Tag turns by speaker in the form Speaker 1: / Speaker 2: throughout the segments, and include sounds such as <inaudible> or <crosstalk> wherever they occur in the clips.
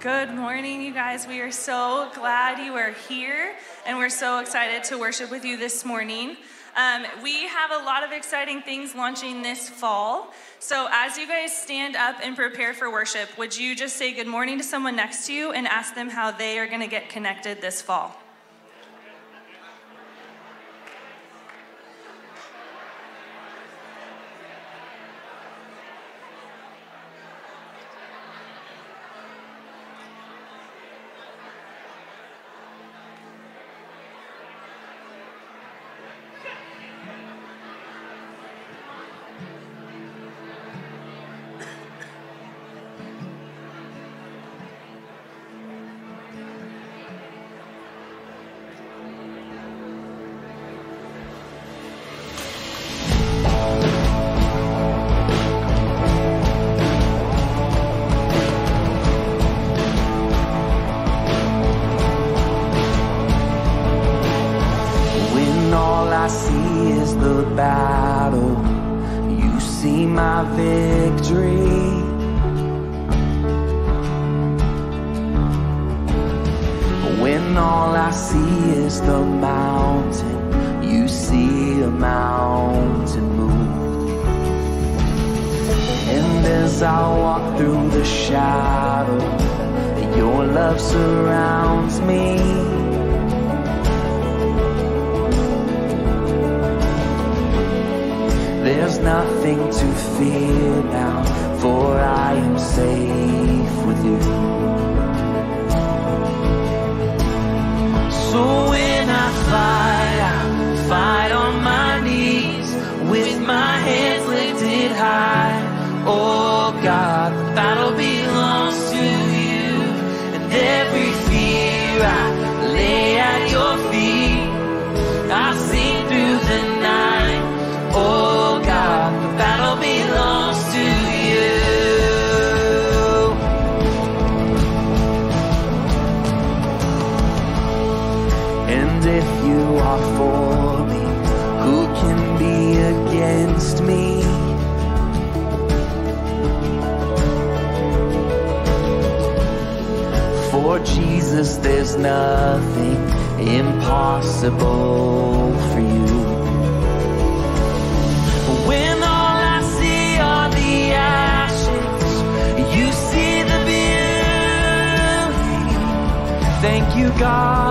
Speaker 1: Good morning, you guys. We are so glad you are here, and we're so excited to worship with you this morning. Um, we have a lot of exciting things launching this fall. So, as you guys stand up and prepare for worship, would you just say good morning to someone next to you and ask them how they are going to get connected this fall? God.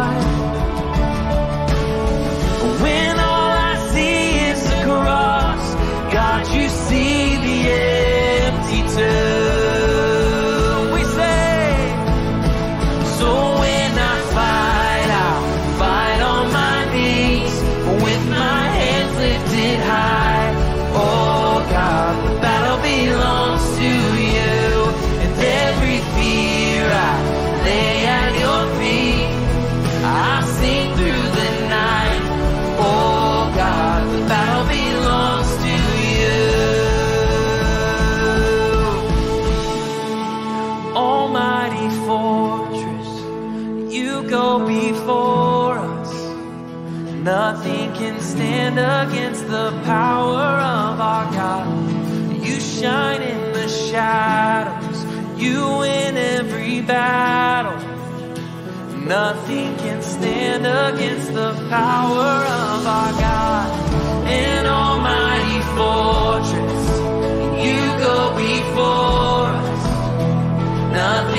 Speaker 2: against the power of our God. You shine in the shadows. You win every battle. Nothing can stand against the power of our God. An almighty fortress. You go before us. Nothing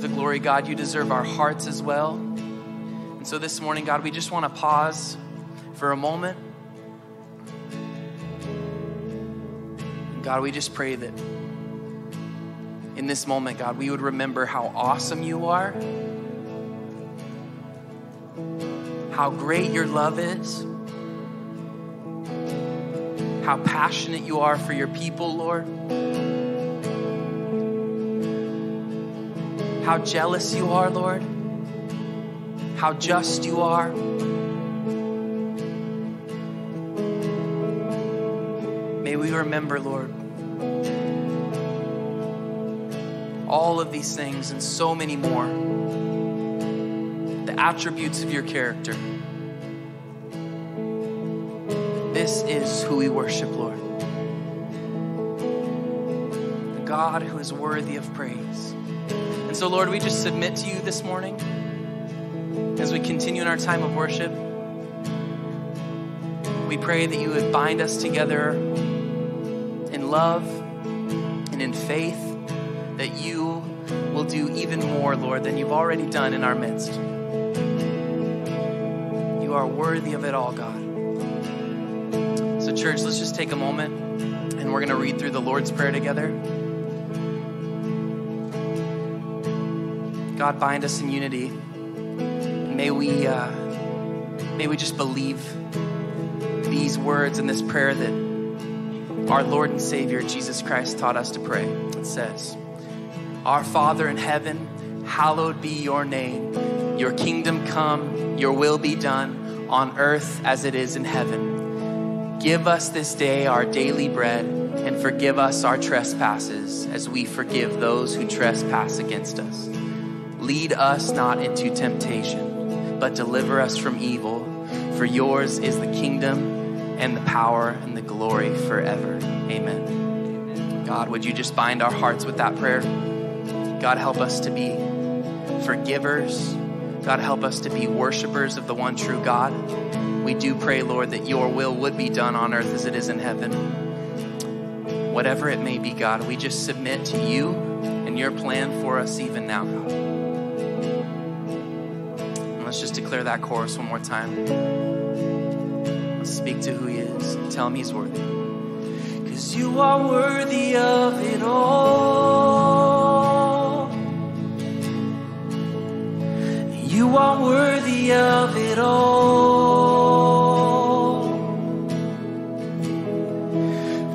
Speaker 2: deserve the glory, God. You deserve our hearts as well. And so this morning, God, we just want to pause for a moment. God, we just pray that in this moment, God, we would remember how awesome you are, how great your love is, how passionate you are for your people, Lord how jealous you are, Lord, how just you are. May we remember, Lord, all of these things and so many more the attributes of your character. This is who we worship, Lord. The God who is worthy of praise so, Lord, we just submit to you this morning as we continue in our time of worship. We pray that you would bind us together in love and in faith, that you will do even more, Lord, than you've already done in our midst. You are worthy of it all, God. So, church, let's just take a moment and we're going to read through the Lord's Prayer together. God, bind us in unity. may we, uh, may we just believe these words and this prayer that our Lord and Savior Jesus Christ taught us to pray. It says, Our Father in heaven, hallowed be your name. Your kingdom come, your will be done on earth as it is in heaven. Give us this day our daily bread and forgive us our trespasses as we forgive those who trespass against us Lead us not into temptation, but deliver us from evil. For yours is the kingdom and the power and the glory forever. Amen. God, would you just bind our hearts with that prayer? God, help us to be forgivers. God, help us to be worshipers of the one true God. We do pray, Lord, that your will would be done on earth as it is in heaven. Whatever it may be, God, we just submit to you and your plan for us even now, God just declare that chorus one more time. Let's speak to who He is and tell Him He's worthy. Because you are worthy of it all. You are worthy of it all.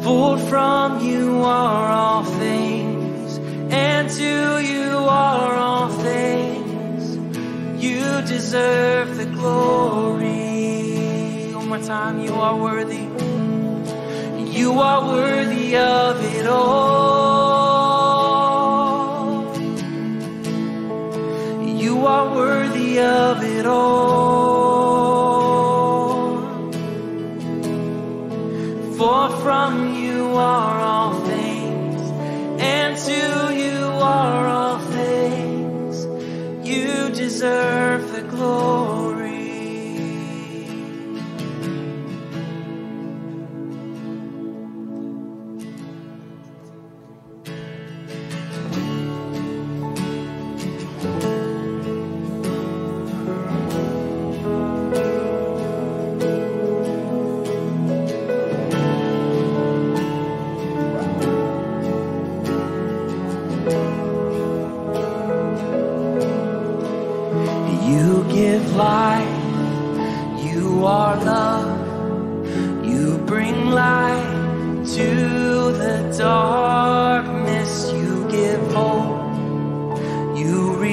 Speaker 2: For from you are all things, and to you. deserve the glory. One more time, you are worthy. You are worthy of it all. You are worthy of it all. For from you are all things, and to you are all things. You deserve Lord.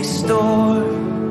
Speaker 2: restore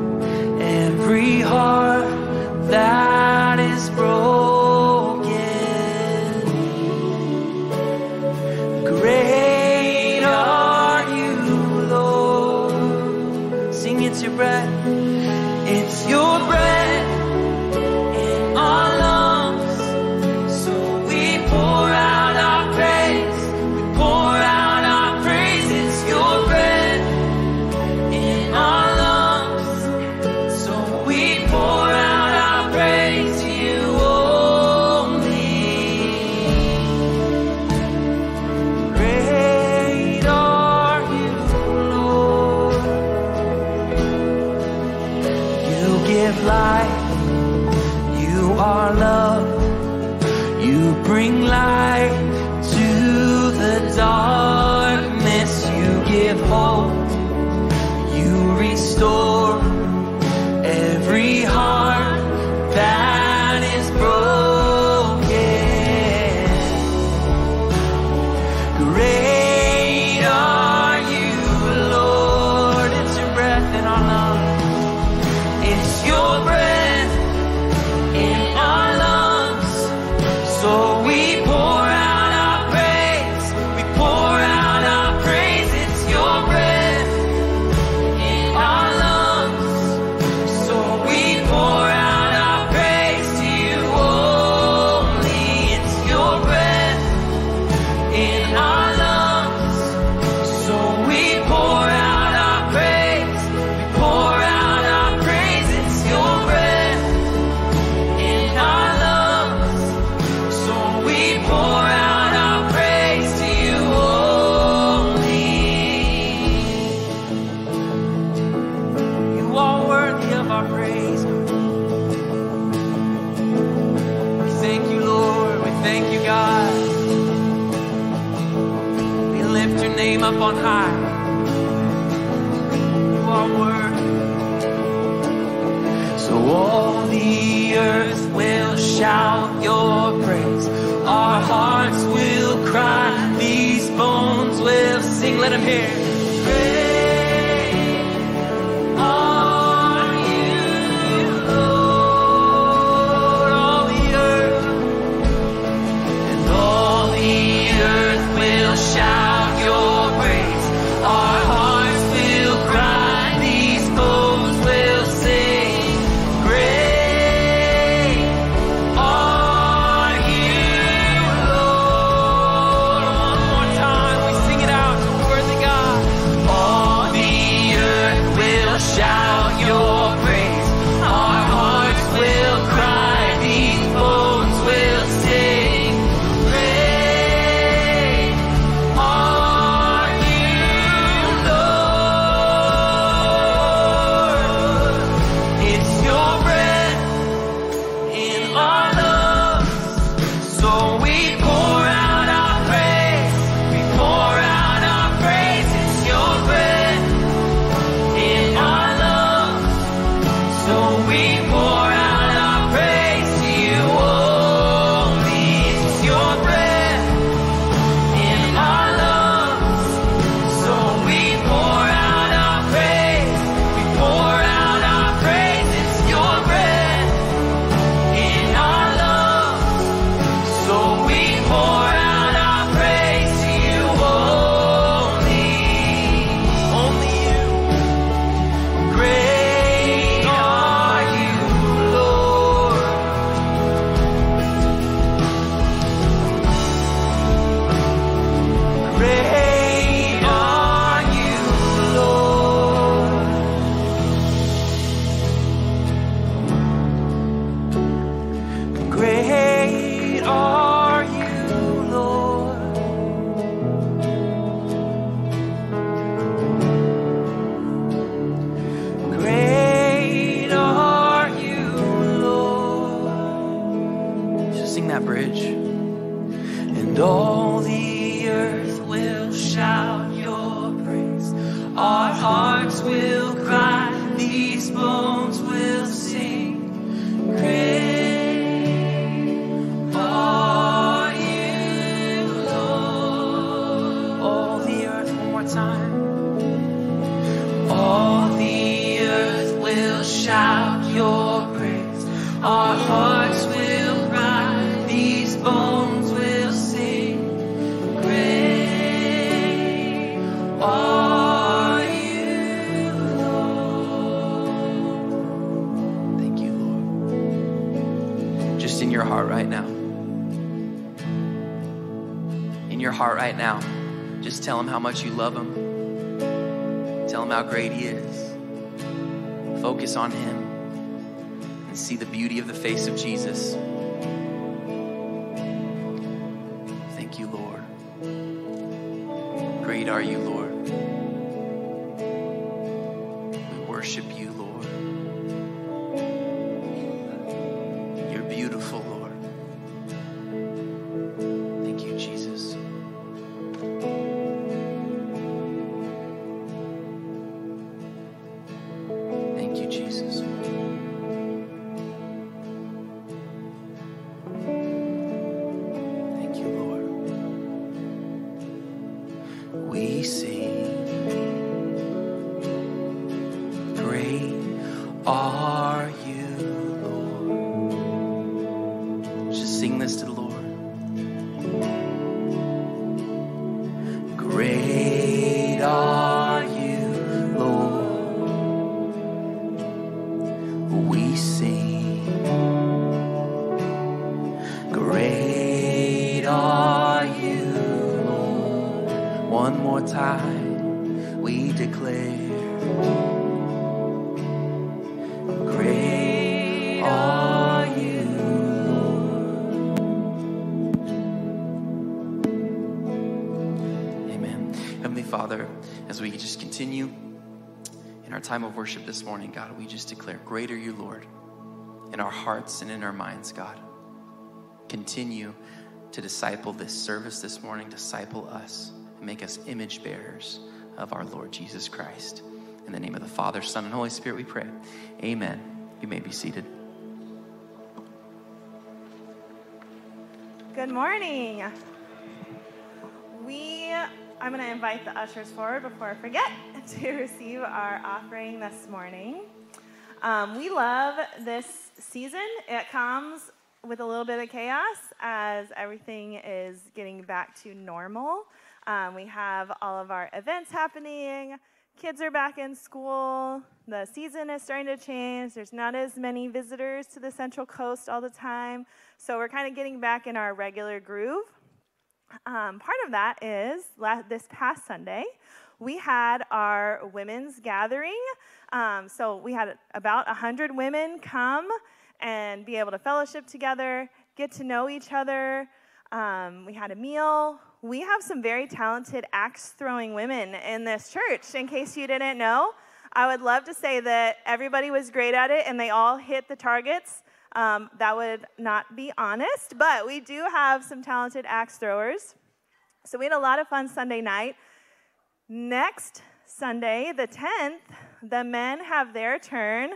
Speaker 2: your heart right now. In your heart right now, just tell him how much you love him. Tell him how great he is. Focus on him and see the beauty of the face of Jesus. Thank you, Lord. Great are you, Lord. worship this morning, God, we just declare, Greater you, Lord, in our hearts and in our minds, God. Continue to disciple this service this morning, disciple us, and make us image bearers of our Lord Jesus Christ. In the name of the Father, Son, and Holy Spirit, we pray. Amen. You may be seated.
Speaker 3: Good morning. We I'm going to invite the ushers forward before I forget <laughs> to receive our offering this morning. Um, we love this season. It comes with a little bit of chaos as everything is getting back to normal. Um, we have all of our events happening, kids are back in school, the season is starting to change, there's not as many visitors to the Central Coast all the time. So we're kind of getting back in our regular groove. Um, part of that is this past Sunday, we had our women's gathering. Um, so we had about 100 women come and be able to fellowship together, get to know each other. Um, we had a meal. We have some very talented axe throwing women in this church, in case you didn't know. I would love to say that everybody was great at it and they all hit the targets, um, that would not be honest, but we do have some talented axe throwers. So we had a lot of fun Sunday night. Next Sunday, the 10th, the men have their turn,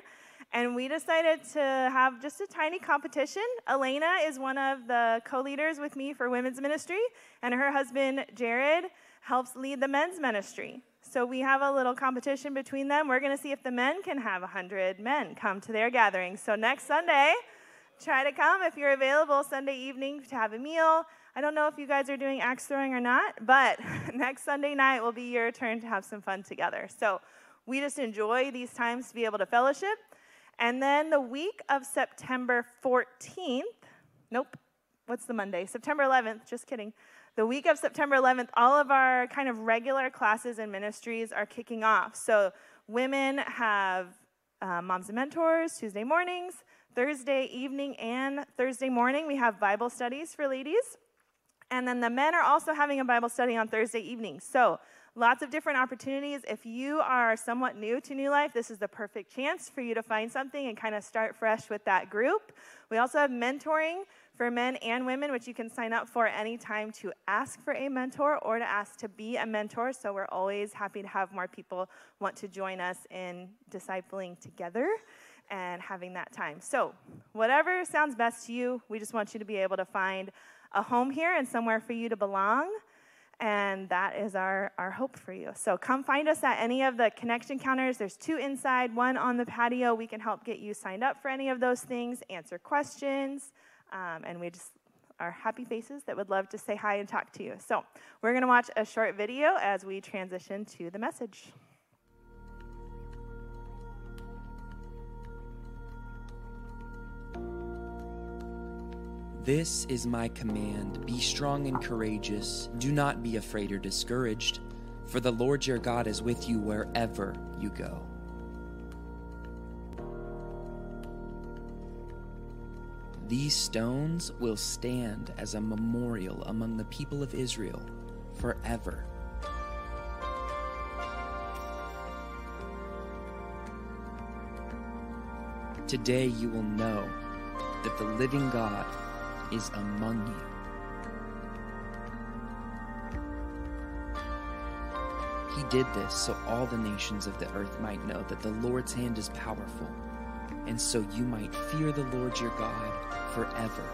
Speaker 3: and we decided to have just a tiny competition. Elena is one of the co leaders with me for women's ministry, and her husband, Jared, helps lead the men's ministry. So we have a little competition between them. We're going to see if the men can have 100 men come to their gathering. So next Sunday, try to come if you're available Sunday evening to have a meal. I don't know if you guys are doing axe throwing or not, but <laughs> next Sunday night will be your turn to have some fun together. So we just enjoy these times to be able to fellowship. And then the week of September 14th, nope, what's the Monday? September 11th, just kidding. The week of September 11th, all of our kind of regular classes and ministries are kicking off. So women have uh, Moms and Mentors Tuesday mornings, Thursday evening, and Thursday morning. We have Bible studies for ladies. And then the men are also having a Bible study on Thursday evening. So Lots of different opportunities. If you are somewhat new to New Life, this is the perfect chance for you to find something and kind of start fresh with that group. We also have mentoring for men and women, which you can sign up for anytime to ask for a mentor or to ask to be a mentor. So we're always happy to have more people want to join us in discipling together and having that time. So, whatever sounds best to you, we just want you to be able to find a home here and somewhere for you to belong. And that is our, our hope for you. So come find us at any of the connection counters. There's two inside, one on the patio. We can help get you signed up for any of those things, answer questions. Um, and we just are happy faces that would love to say hi and talk to you. So we're going to watch a short video as we transition to the message.
Speaker 4: This is my command be strong and courageous. Do not be afraid or discouraged, for the Lord your God is with you wherever you go. These stones will stand as a memorial among the people of Israel forever. Today you will know that the living God is among you. He did this so all the nations of the earth might know that the Lord's hand is powerful, and so you might fear the Lord your God forever.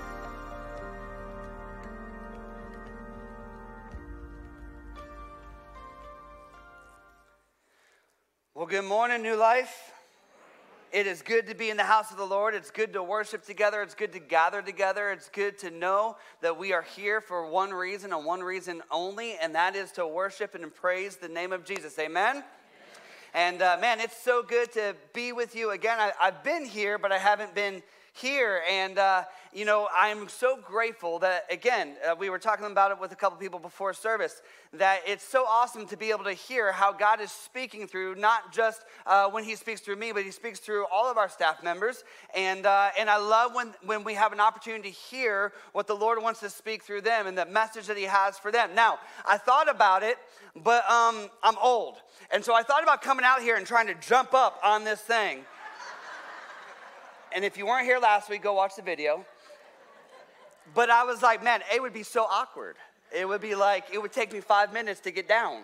Speaker 5: Well, good morning, New Life. It is good to be in the house of the Lord. It's good to worship together. It's good to gather together. It's good to know that we are here for one reason and one reason only, and that is to worship and praise the name of Jesus. Amen? And uh, man, it's so good to be with you again. I, have been here, but I haven't been here. And, uh, you know, I'm so grateful that, again, uh, we were talking about it with a couple people before service, that it's so awesome to be able to hear how God is speaking through, not just uh, when He speaks through me, but He speaks through all of our staff members. And, uh, and I love when, when we have an opportunity to hear what the Lord wants to speak through them and the message that He has for them. Now, I thought about it, but um, I'm old. And so I thought about coming out here and trying to jump up on this thing. And if you weren't here last week, go watch the video. But I was like, man, it would be so awkward. It would be like, it would take me five minutes to get down.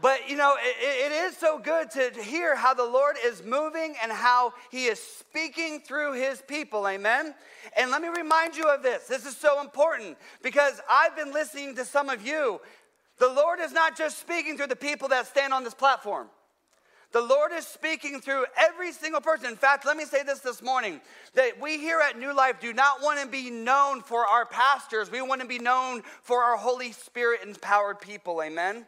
Speaker 5: But you know, it, it is so good to hear how the Lord is moving and how He is speaking through His people. Amen. And let me remind you of this. This is so important because I've been listening to some of you. The Lord is not just speaking through the people that stand on this platform. The Lord is speaking through every single person. In fact, let me say this this morning that we here at New Life do not want to be known for our pastors. We want to be known for our Holy Spirit empowered people. Amen.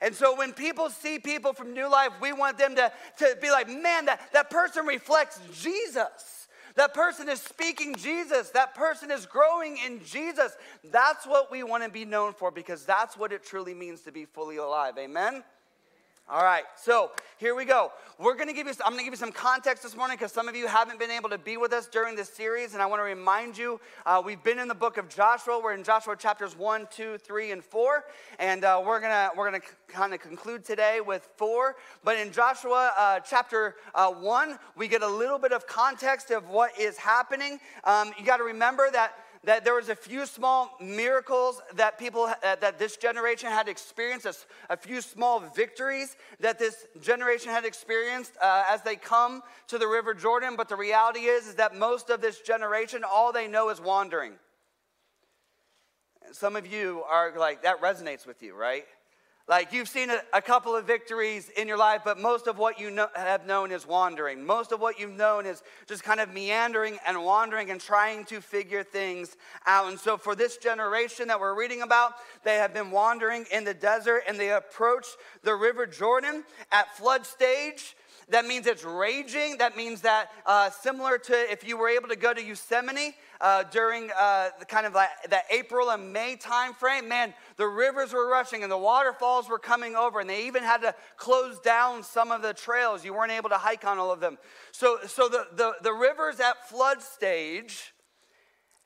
Speaker 5: And so when people see people from New Life, we want them to, to be like, man, that, that person reflects Jesus. That person is speaking Jesus. That person is growing in Jesus. That's what we want to be known for because that's what it truly means to be fully alive. Amen? All right, so here we go. We're gonna give you, I'm gonna give you some context this morning because some of you haven't been able to be with us during this series, and I wanna remind you uh, we've been in the book of Joshua. We're in Joshua chapters 1, 2, 3, and 4, and uh, we're gonna, we're gonna kind of conclude today with 4. But in Joshua uh, chapter uh, 1, we get a little bit of context of what is happening. Um, you gotta remember that that there was a few small miracles that people uh, that this generation had experienced, a, a, few small victories that this generation had experienced uh, as they come to the River Jordan. But the reality is, is that most of this generation, all they know is wandering. Some of you are like that resonates with you, right? Like you've seen a, a, couple of victories in your life, but most of what you know, have known is wandering. Most of what you've known is just kind of meandering and wandering and trying to figure things out. And so, for this generation that we're reading about, they have been wandering in the desert and they approach the River Jordan at flood stage that means it's raging. That means that uh, similar to if you were able to go to Yosemite uh, during uh, the kind of like the April and May timeframe, man, the rivers were rushing and the waterfalls were coming over, and they even had to close down some of the trails. You weren't able to hike on all of them. So, so the, the, the river's at flood stage,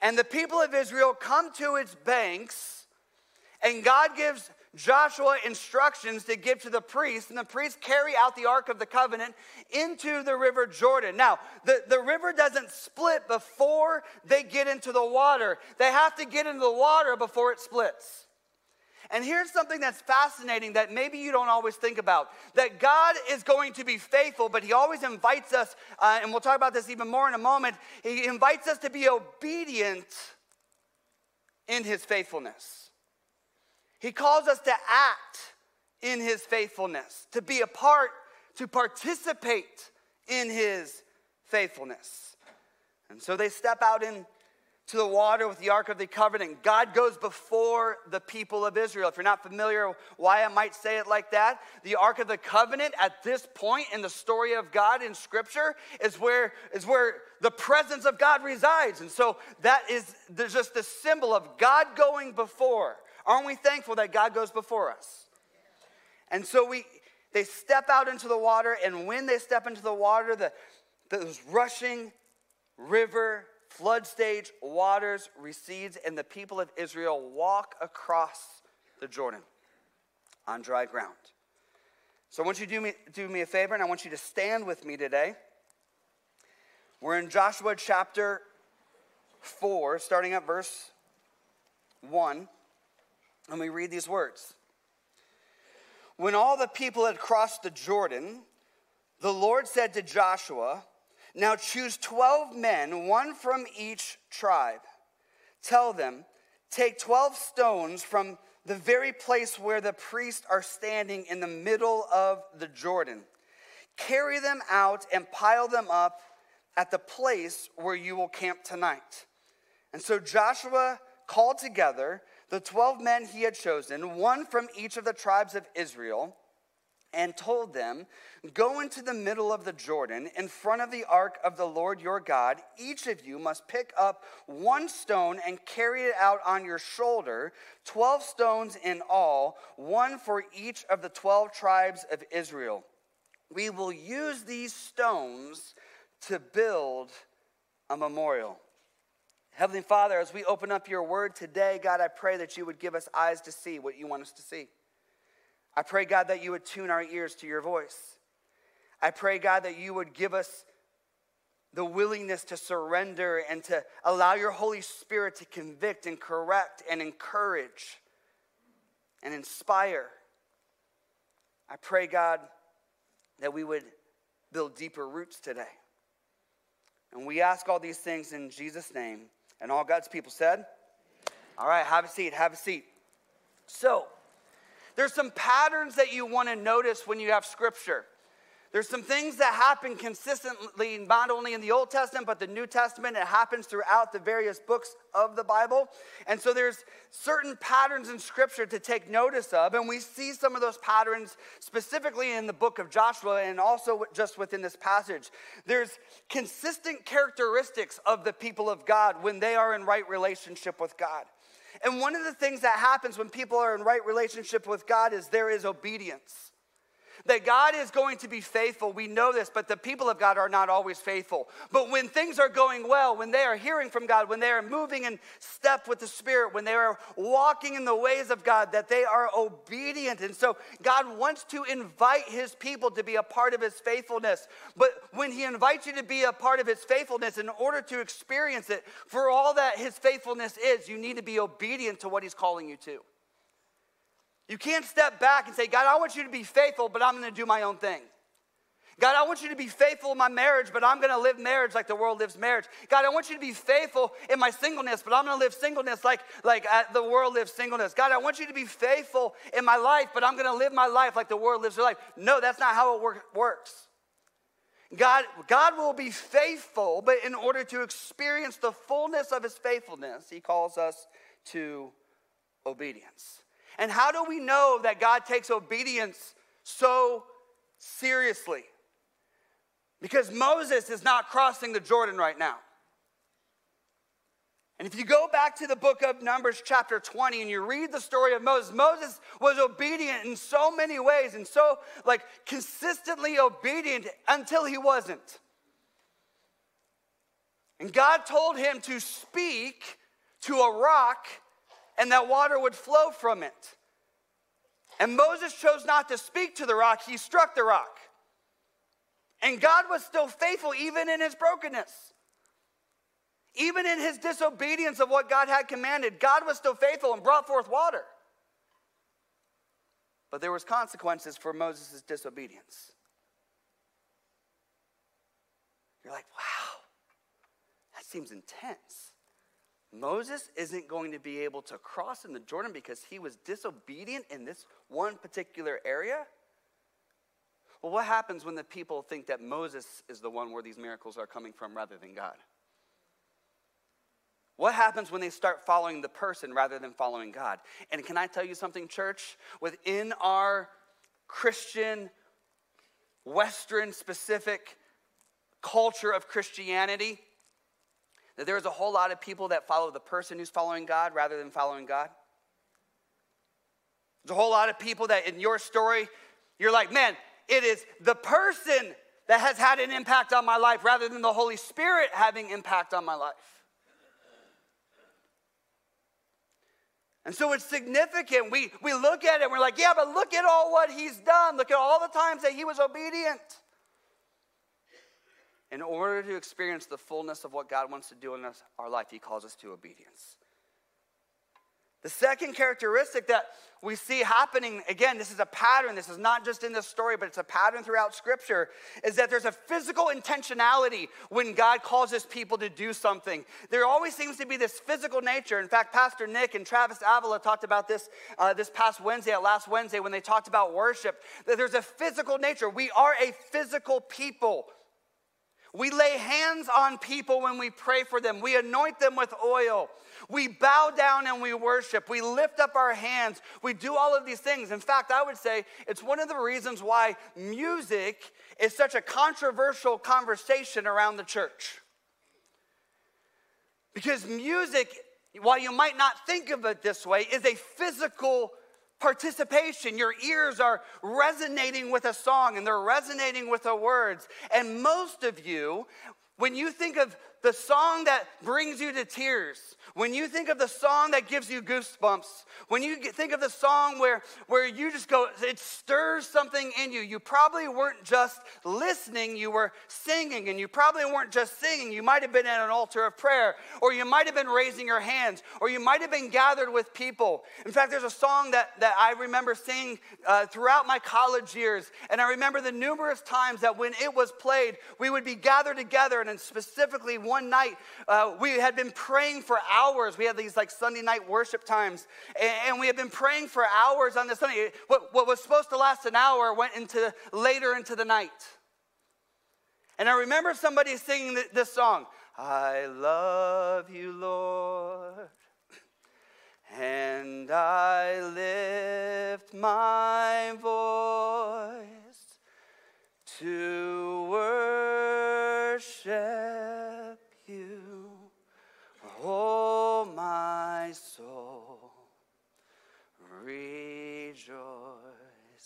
Speaker 5: and the people of Israel come to its banks, and God gives Joshua instructions to give to the priests, and the priests carry out the Ark of the Covenant into the River Jordan. Now, the, the river doesn't split before they get into the water, they have to get into the water before it splits. And here's something that's fascinating that maybe you don't always think about that God is going to be faithful, but He always invites us, uh, and we'll talk about this even more in a moment. He invites us to be obedient in His faithfulness. He calls us to act in his faithfulness, to be a part, to participate in his faithfulness. And so they step out into the water with the Ark of the Covenant. God goes before the people of Israel. If you're not familiar why I might say it like that, the Ark of the Covenant at this point in the story of God in Scripture is where, is where the presence of God resides. And so that is there's just the symbol of God going before. Aren't we thankful that God goes before us? And so we, they step out into the water, and when they step into the water, the, the rushing river, flood stage waters recedes, and the people of Israel walk across the Jordan on dry ground. So I want you to do me, do me a favor, and I want you to stand with me today. We're in Joshua chapter 4, starting at verse 1. And we read these words When all the people had crossed the Jordan, the Lord said to Joshua, Now choose 12 men, one from each tribe. Tell them, Take 12 stones from the very place where the priests are standing in the middle of the Jordan. Carry them out and pile them up at the place where you will camp tonight. And so Joshua called together the 12 men he had chosen, one from each of the tribes of Israel, and told them, Go into the middle of the Jordan, in front of the ark of the Lord your God. Each of you must pick up one stone and carry it out on your shoulder, 12 stones in all, one for each of the 12 tribes of Israel. We will use these stones to build a memorial. Heavenly Father, as we open up your word today, God, I pray that you would give us eyes to see what you want us to see. I pray, God, that you would tune our ears to your voice. I pray, God, that you would give us the willingness to surrender and to allow your Holy Spirit to convict and correct and encourage and inspire. I pray, God, that we would build deeper roots today. And we ask all these things in Jesus' name. And all God's people said, All right, have a seat, have a seat. So, there's some patterns that you want to notice when you have scripture. There's some things that happen consistently, not only in the Old Testament, but the New Testament. It happens throughout the various books of the Bible. And so there's certain patterns in Scripture to take notice of. And we see some of those patterns specifically in the book of Joshua and also just within this passage. There's consistent characteristics of the people of God when they are in right relationship with God. And one of the things that happens when people are in right relationship with God is there is obedience that God is going to be faithful. We know this, but the people of God are not always faithful. But when things are going well, when they are hearing from God, when they are moving in step with the Spirit, when they are walking in the ways of God, that they are obedient. And so God wants to invite his people to be a part of his faithfulness. But when he invites you to be a part of his faithfulness, in order to experience it, for all that his faithfulness is, you need to be obedient to what he's calling you to. You can't step back and say, God, I want you to be faithful, but I'm going to do my own thing. God, I want you to be faithful in my marriage, but I'm going to live marriage like the world lives marriage. God, I want you to be faithful in my singleness, but I'm going to live singleness like, like uh, the world lives singleness. God, I want you to be faithful in my life, but I'm going to live my life like the world lives their life. No, that's not how it work, works. God, God will be faithful, but in order to experience the fullness of his faithfulness, he calls us to obedience. And how do we know that God takes obedience so seriously? Because Moses is not crossing the Jordan right now. And if you go back to the book of Numbers, chapter 20, and you read the story of Moses, Moses was obedient in so many ways and so, like, consistently obedient until he wasn't. And God told him to speak to a rock and that water would flow from it. And Moses chose not to speak to the rock, he struck the rock. And God was still faithful even in his brokenness. Even in his disobedience of what God had commanded, God was still faithful and brought forth water. But there was consequences for Moses' disobedience. You're like, wow, that seems intense. Moses isn't going to be able to cross in the Jordan because he was disobedient in this one particular area? Well, what happens when the people think that Moses is the one where these miracles are coming from rather than God? What happens when they start following the person rather than following God? And can I tell you something, church? Within our Christian, Western specific culture of Christianity, that there's a whole lot of people that follow the person who's following God rather than following God? There's a whole lot of people that in your story, you're like, man, it is the person that has had an impact on my life rather than the Holy Spirit having impact on my life. And so it's significant. We, we look at it and we're like, yeah, but look at all what he's done. Look at all the times that he was obedient in order to experience the fullness of what God wants to do in us, our life, He calls us to obedience. The second characteristic that we see happening, again, this is a pattern, this is not just in this story, but it's a pattern throughout Scripture, is that there's a physical intentionality when God calls his people to do something. There always seems to be this physical nature. In fact, Pastor Nick and Travis Avila talked about this uh, this past Wednesday, at uh, last Wednesday, when they talked about worship, that there's a physical nature. We are a physical people. We lay hands on people when we pray for them. We anoint them with oil. We bow down and we worship. We lift up our hands. We do all of these things. In fact, I would say it's one of the reasons why music is such a controversial conversation around the church. Because music, while you might not think of it this way, is a physical participation. Your ears are resonating with a song and they're resonating with the words. And most of you, when you think of the song that brings you to tears, when you think of the song that gives you goosebumps, when you think of the song where, where you just go, it stirs something in you, you probably weren't just listening, you were singing. And you probably weren't just singing, you might have been at an altar of prayer, or you might have been raising your hands, or you might have been gathered with people. In fact, there's a song that, that I remember singing uh, throughout my college years. And I remember the numerous times that when it was played, we would be gathered together, and specifically one night, uh, we had been praying for hours. We had these like Sunday night worship times, and, and we had been praying for hours on this Sunday. What, what was supposed to last an hour went into later into the night. And I remember somebody singing this song I love you, Lord, and I lift my voice to worship. soul rejoice.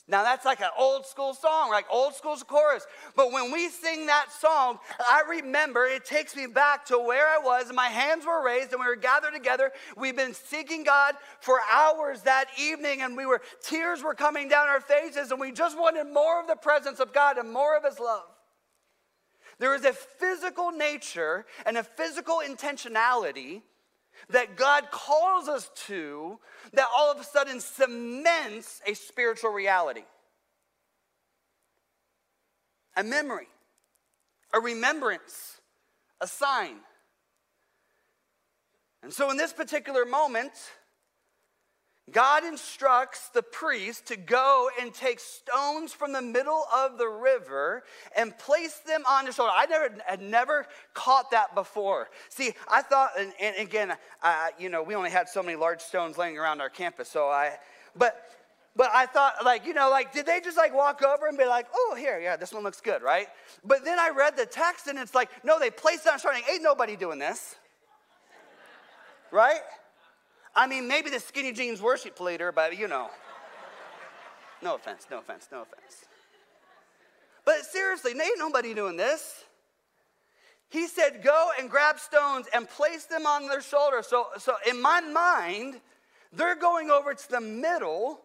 Speaker 5: Now that's like an old school song, like old school chorus. But when we sing that song, I remember it takes me back to where I was, and my hands were raised, and we were gathered together. We've been seeking God for hours that evening, and we were tears were coming down our faces, and we just wanted more of the presence of God and more of His love. There is a physical nature and a physical intentionality that God calls us to that all of a sudden cements a spiritual reality. A memory, a remembrance, a sign. And so in this particular moment, God instructs the priest to go and take stones from the middle of the river and place them on his shoulder. I never had never caught that before. See, I thought, and, and again, uh, you know, we only had so many large stones laying around our campus, so I, but, but I thought, like, you know, like, did they just like walk over and be like, oh, here, yeah, this one looks good, right? But then I read the text, and it's like, no, they placed it on shoulder. Ain't nobody doing this, right? I mean, maybe the skinny jeans worship leader, but you know. No offense, no offense, no offense. But seriously, ain't nobody doing this. He said, Go and grab stones and place them on their shoulders. So, so in my mind, they're going over to the middle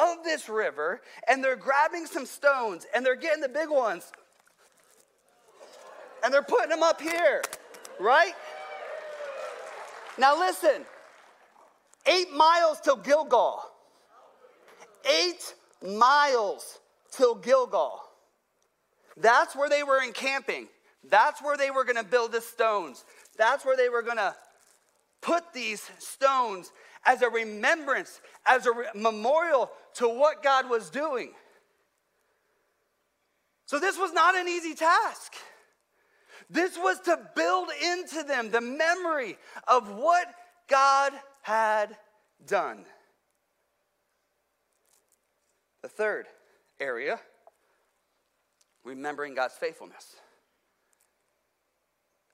Speaker 5: of this river and they're grabbing some stones and they're getting the big ones and they're putting them up here, right? Now, listen, Eight miles till Gilgal. Eight miles till Gilgal. That's where they were encamping. That's where they were going to build the stones. That's where they were going to put these stones as a remembrance, as a re- memorial to what God was doing. So, this was not an easy task. This was to build into them the memory of what God had done. The third area, remembering God's faithfulness.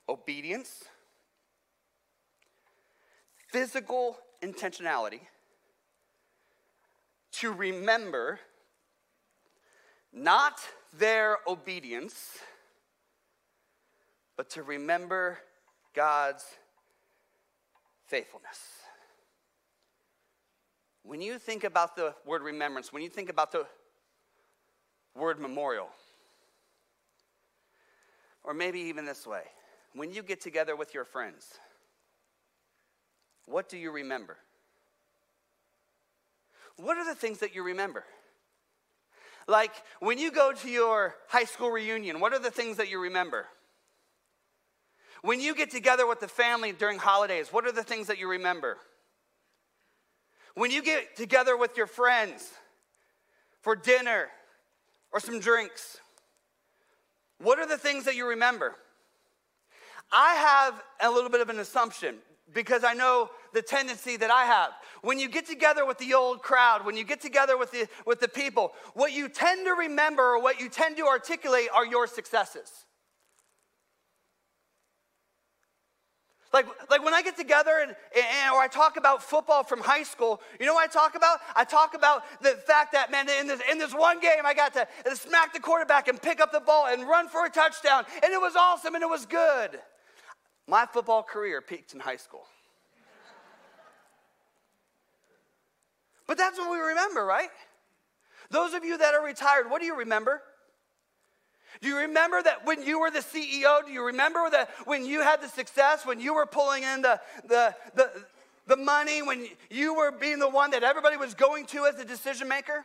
Speaker 5: Obedience, physical intentionality to remember not their obedience, but to remember God's faithfulness. When you think about the word remembrance, when you think about the word memorial, or maybe even this way when you get together with your friends, what do you remember? What are the things that you remember? Like when you go to your high school reunion, what are the things that you remember? When you get together with the family during holidays, what are the things that you remember? When you get together with your friends for dinner or some drinks, what are the things that you remember? I have a little bit of an assumption because I know the tendency that I have. When you get together with the old crowd, when you get together with the, with the people, what you tend to remember or what you tend to articulate are your successes. Like, like when I get together and, and, or I talk about football from high school, you know what I talk about? I talk about the fact that, man, in this, in this one game, I got to smack the quarterback and pick up the ball and run for a touchdown, and it was awesome and it was good. My football career peaked in high school. but that's what we remember, right? Those of you that are retired, what do you remember? Do you remember that when you were the CEO? Do you remember that when you had the success, when you were pulling in the, the, the, the money, when you were being the one that everybody was going to as the decision maker?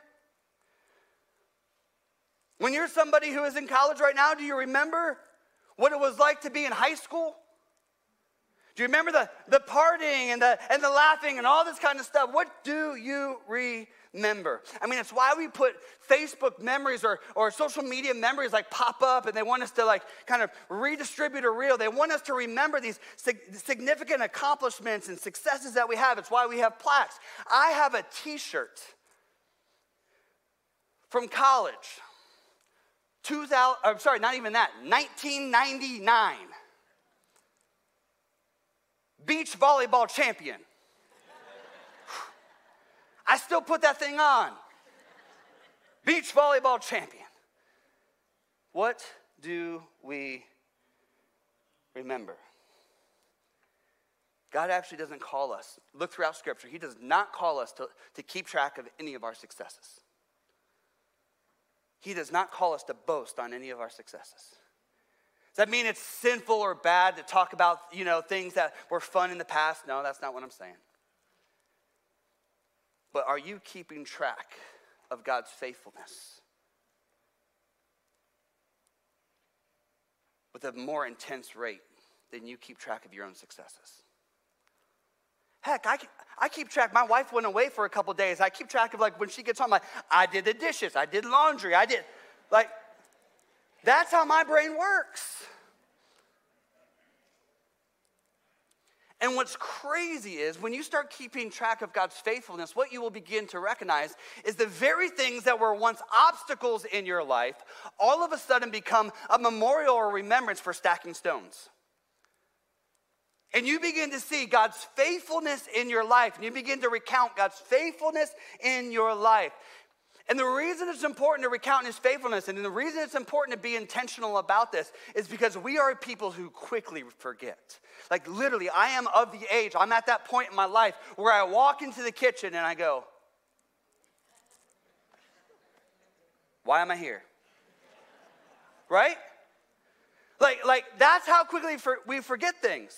Speaker 5: When you're somebody who is in college right now, do you remember what it was like to be in high school? Do you remember the, the partying and the, and the laughing and all this kind of stuff? What do you remember? I mean, it's why we put Facebook memories or, or social media memories like pop up and they want us to like kind of redistribute a reel. They want us to remember these sig- significant accomplishments and successes that we have. It's why we have plaques. I have a t shirt from college. 2000, I'm sorry, not even that, 1999 beach volleyball champion. I still put that thing on. Beach volleyball champion. What do we remember? God actually doesn't call us. Look throughout Scripture. He does not call us to, to keep track of any of our successes. He does not call us to boast on any of our successes that mean it's sinful or bad to talk about, you know, things that were fun in the past? No, that's not what I'm saying. But are you keeping track of God's faithfulness? With a more intense rate than you keep track of your own successes. Heck, I, I keep track. My wife went away for a couple days. I keep track of like when she gets home, like I did the dishes, I did laundry, I did like that's how my brain works. And what's crazy is when you start keeping track of God's faithfulness, what you will begin to recognize is the very things that were once obstacles in your life all of a sudden become a memorial or remembrance for stacking stones. And you begin to see God's faithfulness in your life, and you begin to recount God's faithfulness in your life. And the reason it's important to recount his faithfulness and the reason it's important to be intentional about this is because we are people who quickly forget. Like, literally, I am of the age, I'm at that point in my life where I walk into the kitchen and I go, Why am I here? Right? Like, like that's how quickly for, we forget things.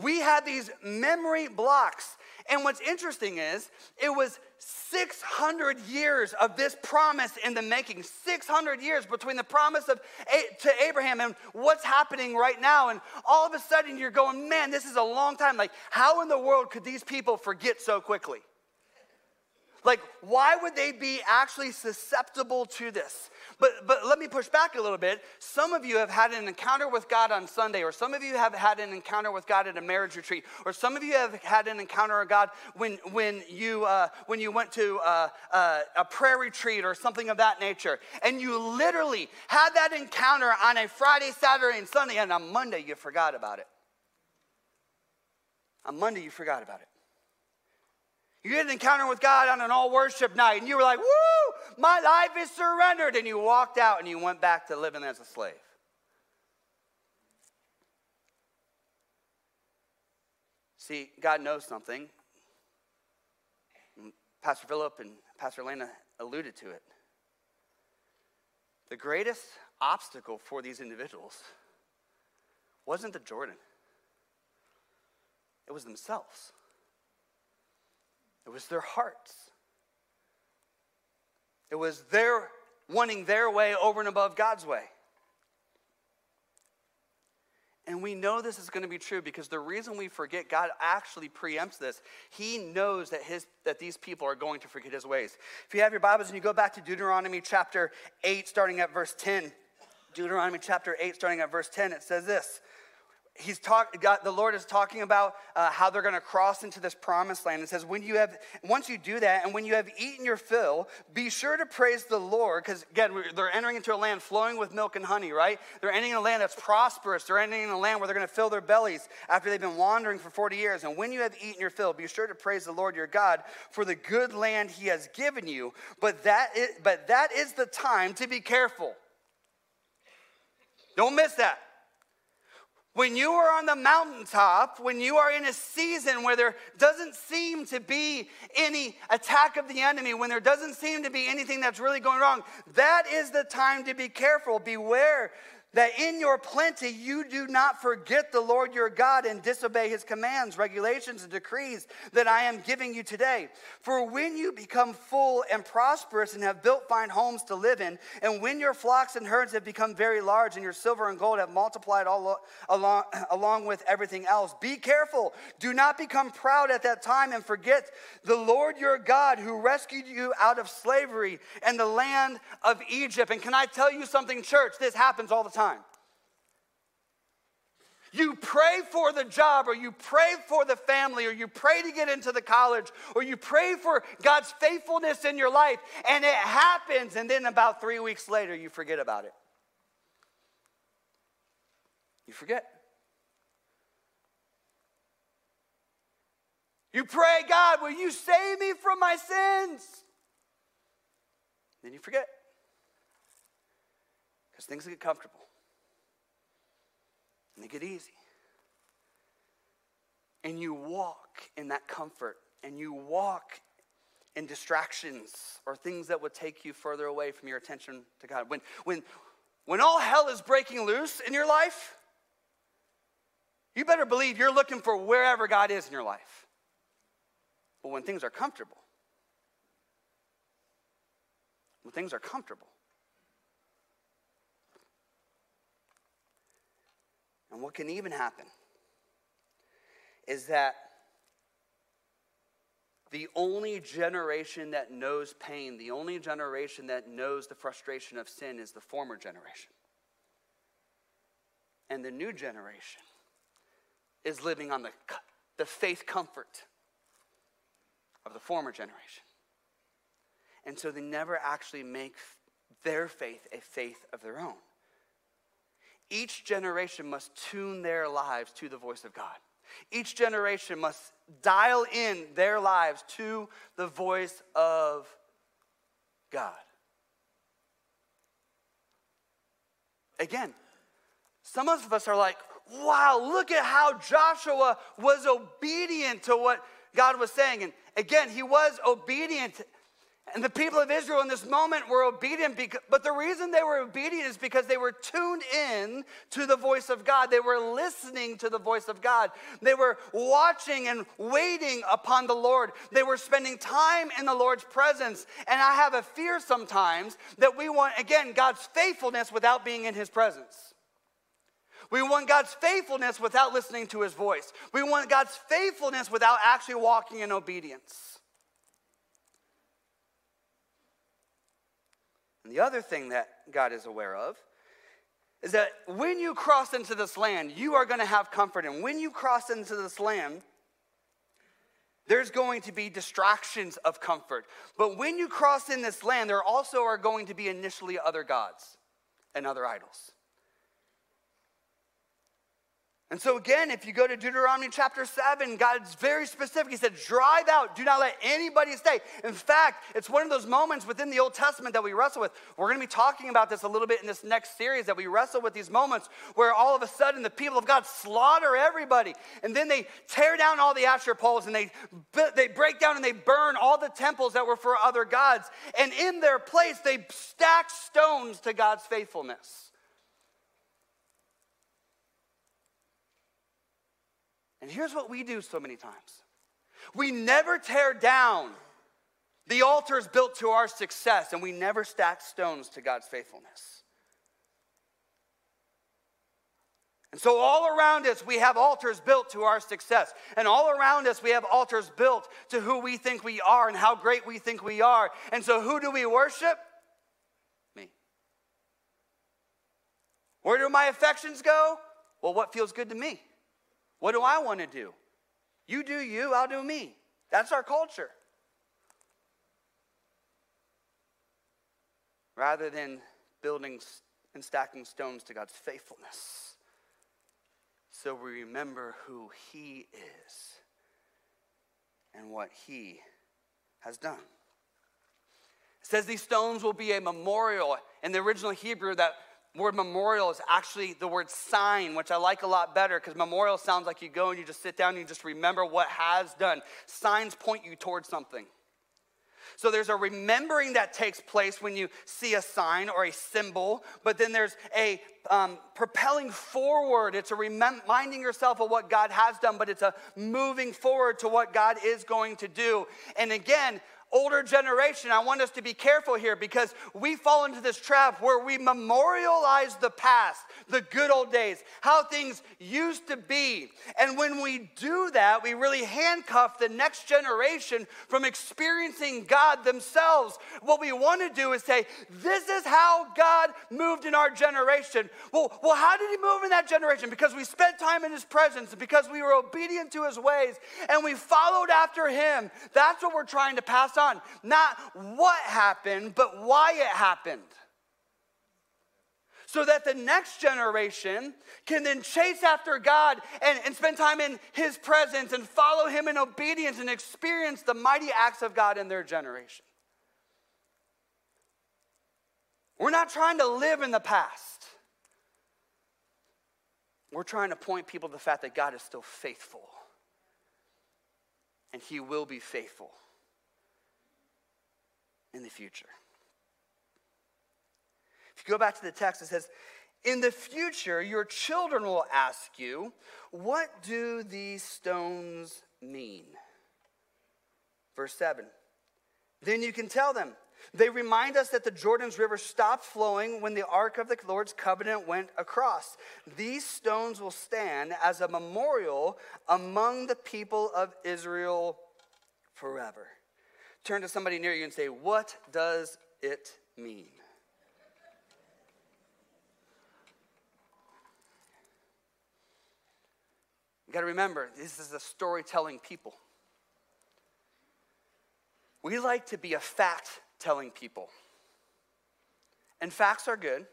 Speaker 5: We had these memory blocks. And what's interesting is, it was 600 years of this promise in the making 600 years between the promise of to abraham and what's happening right now and all of a sudden you're going man this is a long time like how in the world could these people forget so quickly like why would they be actually susceptible to this but, but let me push back a little bit. Some of you have had an encounter with God on Sunday, or some of you have had an encounter with God at a marriage retreat, or some of you have had an encounter with God when, when, you, uh, when you went to uh, uh, a prayer retreat or something of that nature. And you literally had that encounter on a Friday, Saturday, and Sunday, and on Monday you forgot about it. On Monday you forgot about it. You had an encounter with God on an all worship night, and you were like, woo, my life is surrendered. And you walked out and you went back to living as a slave. See, God knows something. Pastor Philip and Pastor Elena alluded to it. The greatest obstacle for these individuals wasn't the Jordan, it was themselves. It was their hearts. It was their wanting their way over and above God's way. And we know this is going to be true because the reason we forget, God actually preempts this. He knows that, his, that these people are going to forget his ways. If you have your Bibles and you go back to Deuteronomy chapter 8, starting at verse 10, Deuteronomy chapter 8, starting at verse 10, it says this he's talking. God, the Lord is talking about uh, how they're going to cross into this promised land. It says, when you have, once you do that, and when you have eaten your fill, be sure to praise the Lord. Because again, they're entering into a land flowing with milk and honey, right? They're entering a land that's prosperous. They're entering a land where they're going to fill their bellies after they've been wandering for 40 years. And when you have eaten your fill, be sure to praise the Lord your God for the good land he has given you. But that is, but that is the time to be careful. Don't miss that. When you are on the mountaintop, when you are in a season where there doesn't seem to be any attack of the enemy, when there doesn't seem to be anything that's really going wrong, that is the time to be careful. Beware that in your plenty you do not forget the Lord your God and disobey his commands, regulations, and decrees that I am giving you today. For when you become full and prosperous and have built fine homes to live in, and when your flocks and herds have become very large and your silver and gold have multiplied all along, <clears throat> along with everything else, be careful. Do not become proud at that time and forget the Lord your God who rescued you out of slavery and the land of Egypt. And can I tell you something, church? This happens all the time time. You pray for the job, or you pray for the family, or you pray to get into the college, or you pray for God's faithfulness in your life, and it happens, and then about three weeks later, you forget about it. You forget. You pray, God, will you save me from my sins? Then you forget because things get comfortable. Make it easy. And you walk in that comfort, and you walk in distractions or things that would take you further away from your attention to God. When, when, when all hell is breaking loose in your life, you better believe you're looking for wherever God is in your life. But when things are comfortable, when things are comfortable, And what can even happen is that the only generation that knows pain, the only generation that knows the frustration of sin is the former generation. And the new generation is living on the, the faith comfort of the former generation. And so they never actually make their faith a faith of their own. Each generation must tune their lives to the voice of God. Each generation must dial in their lives to the voice of God. Again, some of us are like, wow, look at how Joshua was obedient to what God was saying. And again, he was obedient and the people of Israel in this moment were obedient, because, but the reason they were obedient is because they were tuned in to the voice of God. They were listening to the voice of God. They were watching and waiting upon the Lord. They were spending time in the Lord's presence. And I have a fear sometimes that we want, again, God's faithfulness without being in his presence. We want God's faithfulness without listening to his voice. We want God's faithfulness without actually walking in obedience. And the other thing that God is aware of is that when you cross into this land, you are going to have comfort. And when you cross into this land, there's going to be distractions of comfort. But when you cross in this land, there also are going to be initially other gods and other idols. And so, again, if you go to Deuteronomy chapter 7, God's very specific. He said, Drive out, do not let anybody stay. In fact, it's one of those moments within the Old Testament that we wrestle with. We're going to be talking about this a little bit in this next series that we wrestle with these moments where all of a sudden the people of God slaughter everybody. And then they tear down all the Asherah poles and they, they break down and they burn all the temples that were for other gods. And in their place, they stack stones to God's faithfulness. And here's what we do so many times we never tear down the altars built to our success, and we never stack stones to God's faithfulness. And so, all around us, we have altars built to our success. And all around us, we have altars built to who we think we are and how great we think we are. And so, who do we worship? Me. Where do my affections go? Well, what feels good to me? What do I want to do? You do you, I'll do me. That's our culture. Rather than building and stacking stones to God's faithfulness, so we remember who He is and what He has done. It says these stones will be a memorial. In the original Hebrew, that word memorial is actually the word sign, which I like a lot better because memorial sounds like you go and you just sit down and you just remember what has done. Signs point you towards something. So there's a remembering that takes place when you see a sign or a symbol, but then there's a um, propelling forward. It's a reminding yourself of what God has done, but it's a moving forward to what God is going to do. And again, older generation, I want us to be careful here because we fall into this trap where we memorialize the past, the good old days, how things used to be. And when we do that, we really handcuff the next generation from experiencing God themselves. What we want to do is say, This is how God moved in our generation. Well, well how did He move in that generation? Because we spent time in His presence, because we were obedient to His ways, and we followed after Him. That's what we're trying to pass son. Not what happened, but why it happened. So that the next generation can then chase after God and, and spend time in his presence and follow him in obedience and experience the mighty acts of God in their generation. We're not trying to live in the past. We're trying to point people to the fact that God is still faithful and He will be faithful in the future. If you go back to the text, it says, In the future, your children will ask you, What do these stones mean? Verse 7. Then you can tell them, they remind us that the Jordan's River stopped flowing when the ark of the Lord's covenant went across. These stones will stand as a memorial among the people of Israel forever. Turn to somebody near you and say, What does it mean? You got to remember, this is a storytelling people. We like to be a fact telling people. And facts are good,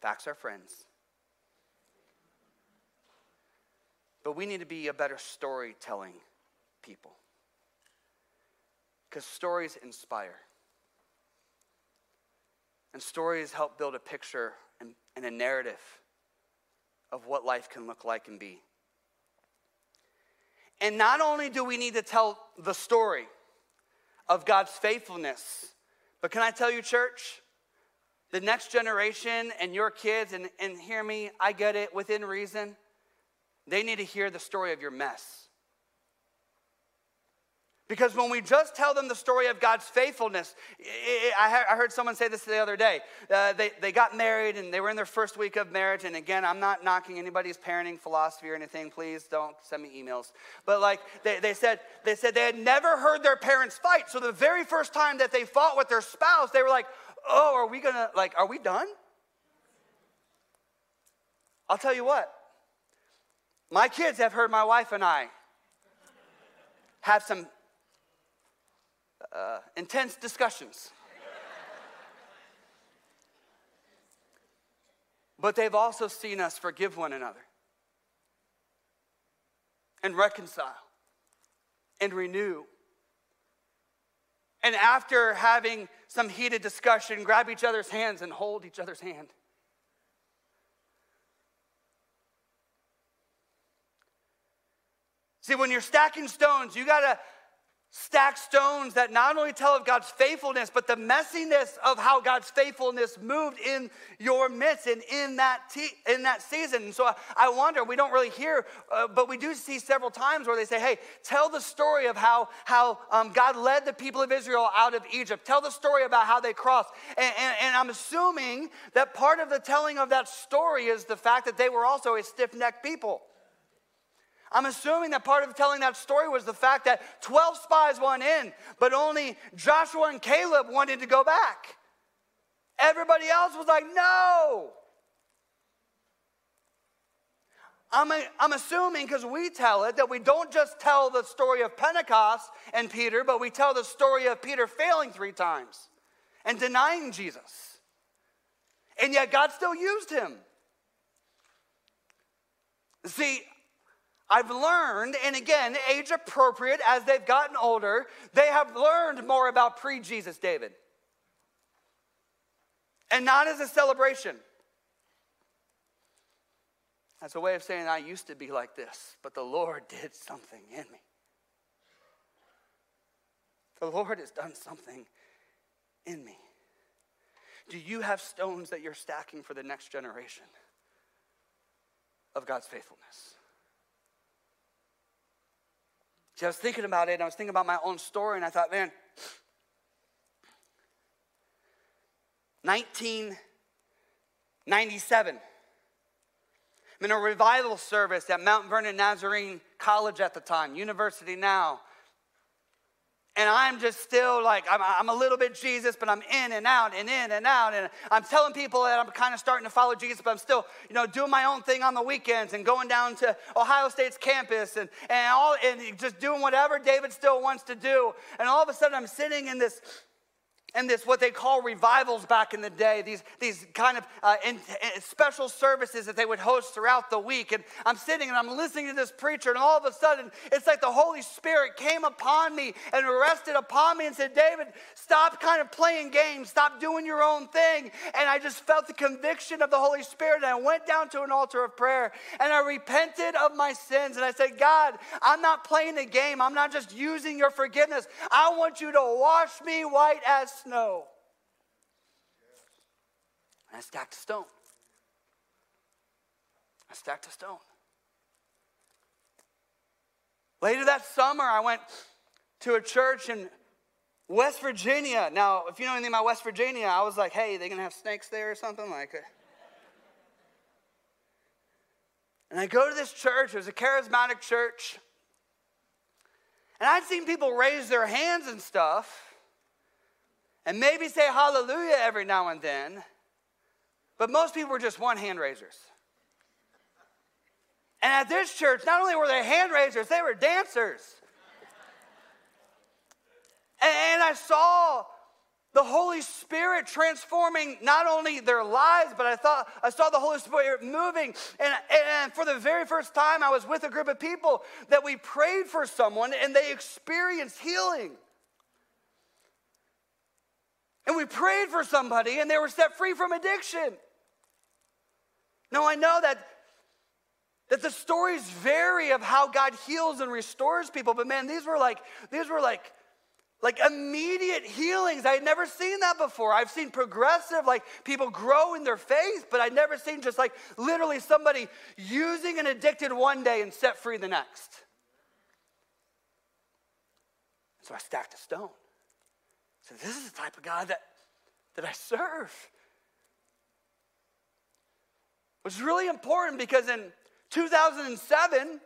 Speaker 5: facts are friends. But we need to be a better storytelling people because stories inspire. And stories help build a picture and, and, a narrative of what life can look like and be. And not only do we need to tell the story of God's faithfulness, but can I tell you, church? The next generation and your kids, and, and hear me, I get it, within reason, they need to hear the story of your mess. Because when we just tell them the story of God's faithfulness, I heard someone say this the other day. Uh, they, they got married and they were in their first week of marriage. And again, I'm not knocking anybody's parenting philosophy or anything. Please don't send me emails. But like they, they, said, they said they had never heard their parents fight. So the very first time that they fought with their spouse, they were like, oh, are we gonna, like, are we done? I'll tell you what, my kids have heard my wife and I have some uh, intense discussions. but they've also seen us forgive one another and reconcile and renew. And after having some heated discussion, grab each other's hands and hold each other's hand. See, when you're stacking stones, you gotta stack stones that not only tell of God's faithfulness, but the messiness of how God's faithfulness moved in your midst and in that, te- in that season. And so I, I wonder, we don't really hear, uh, but we do see several times where they say, hey, tell the story of how, how um, God led the people of Israel out of Egypt. Tell the story about how they crossed. And, and, and I'm assuming that part of the telling of that story is the fact that they were also a stiff necked people. I'm assuming that part of telling that story was the fact that 12 spies went in, but only Joshua and Caleb wanted to go back. Everybody else was like, no. I'm, a, I'm assuming because we tell it that we don't just tell the story of Pentecost and Peter, but we tell the story of Peter failing three times and denying Jesus. And yet God still used him. See, I've learned, and again, age appropriate as they've gotten older, they have learned more about pre Jesus David. And not as a celebration. That's a way of saying I used to be like this, but the Lord did something in me. The Lord has done something in me. Do you have stones that you're stacking for the next generation of God's faithfulness? See, I was thinking about it, and I was thinking about my own story, and I thought, man, 1997. I'm in a revival service at Mount Vernon Nazarene College at the time, university now and I'm just still like, I'm, I'm a little bit Jesus, but I'm in and out and in and out. And I'm telling people that I'm kind of starting to follow Jesus, but I'm still, you know, doing my own thing on the weekends and going down to Ohio State's campus and, and, all, and just doing whatever David still wants to do. And all of a sudden, I'm sitting in this and this what they call revivals back in the day these, these kind of uh, in, in special services that they would host throughout the week and i'm sitting and i'm listening to this preacher and all of a sudden it's like the holy spirit came upon me and rested upon me and said david stop kind of playing games stop doing your own thing and i just felt the conviction of the holy spirit and i went down to an altar of prayer and i repented of my sins and i said god i'm not playing the game i'm not just using your forgiveness i want you to wash me white as no, And I stacked a stone. I stacked a stone. Later that summer, I went to a church in West Virginia. Now, if you know anything about West Virginia, I was like, hey, they gonna have snakes there or something? Like, uh. and I go to this church. It was a charismatic church. And I'd seen people raise their hands and stuff and maybe say hallelujah every now and then, but most people were just one hand raisers. And at this church, not only were they hand raisers, they were dancers. And I saw the Holy Spirit transforming not only their lives, but I thought I saw the Holy Spirit moving. And, and for the very first time, I was with a group of people that we prayed for someone and they experienced healing. And we prayed for somebody and they were set free from addiction. Now, I know that, that the stories vary of how God heals and restores people, but man, these were like, these were like, like immediate healings. I had never seen that before. I've seen progressive, like people grow in their faith, but I'd never seen just like literally somebody using and addicted one day and set free the next. So I stacked a stone. So this is the type of God that, that I serve. Which is really important because in 2007,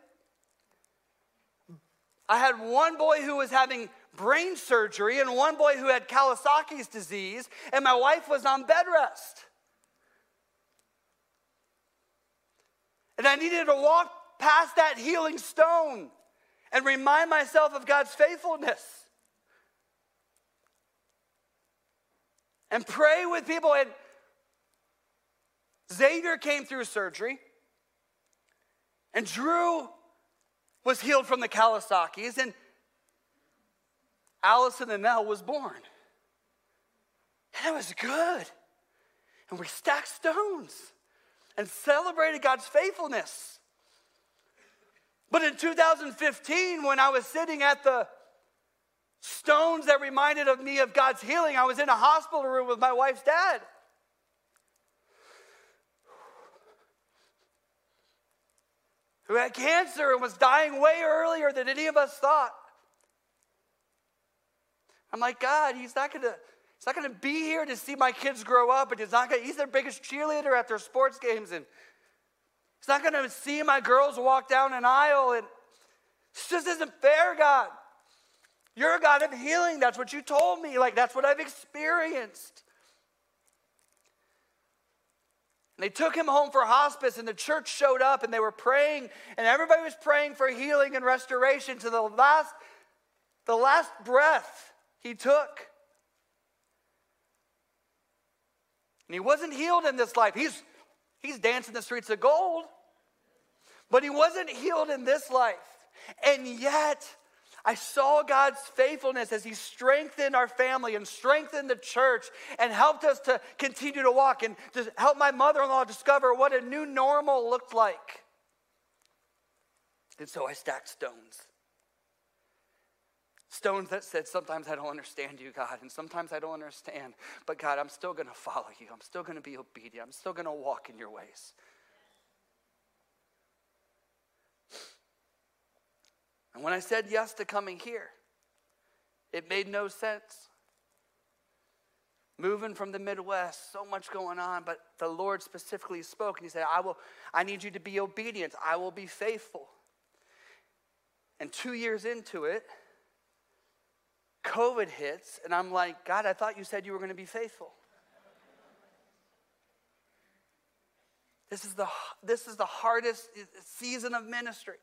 Speaker 5: I had one boy who was having brain surgery and one boy who had Kawasaki's disease, and my wife was on bed rest. And I needed to walk past that healing stone and remind myself of God's faithfulness. and pray with people. And Xavier came through surgery, and Drew was healed from the Kawasaki's, and Allison and Mel was born. And it was good. And we stacked stones and celebrated God's faithfulness. But in 2015, when I was sitting at the stones that reminded of me of God's healing. I was in a hospital room with my wife's dad. Who had cancer and was dying way earlier than any of us thought. I'm like, God, he's not gonna, he's not gonna be here to see my kids grow up, and he's not gonna, he's their biggest cheerleader at their sports games, and he's not gonna see my girls walk down an aisle, and this just isn't fair, God. You're a God of healing. That's what you told me. Like, that's what I've experienced. And they took him home for hospice, and the church showed up and they were praying, and everybody was praying for healing and restoration to the last, the last breath he took. And he wasn't healed in this life. He's, he's dancing the streets of gold, but he wasn't healed in this life. And yet, I saw God's faithfulness as He strengthened our family and strengthened the church and helped us to continue to walk and to help my mother in law discover what a new normal looked like. And so I stacked stones. Stones that said, Sometimes I don't understand you, God, and sometimes I don't understand, but God, I'm still gonna follow you. I'm still gonna be obedient. I'm still gonna walk in your ways. And when I said yes to coming here, it made no sense. Moving from the Midwest, so much going on, but the Lord specifically spoke and He said, I will, I need you to be obedient. I will be faithful. And two years into it, COVID hits, and I'm like, God, I thought you said you were going to be faithful. This is the, this is the hardest season of ministry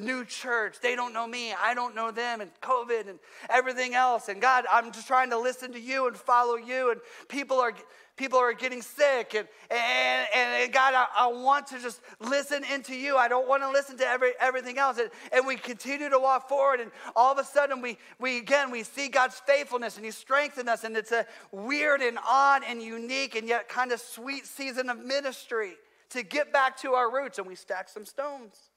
Speaker 5: new church. They don't know me. I don't know them, and COVID and everything else. And God, I'm just trying to listen to you and follow you. And people are people are getting sick and and, and god I, I, want to just listen into you i don't want to listen to every, everything else and, and we continue to walk forward and all of a sudden we we again we see god's faithfulness and he strengthened us and it's a weird and odd and unique and yet kind of sweet season of ministry to get back to our roots and we stack some stones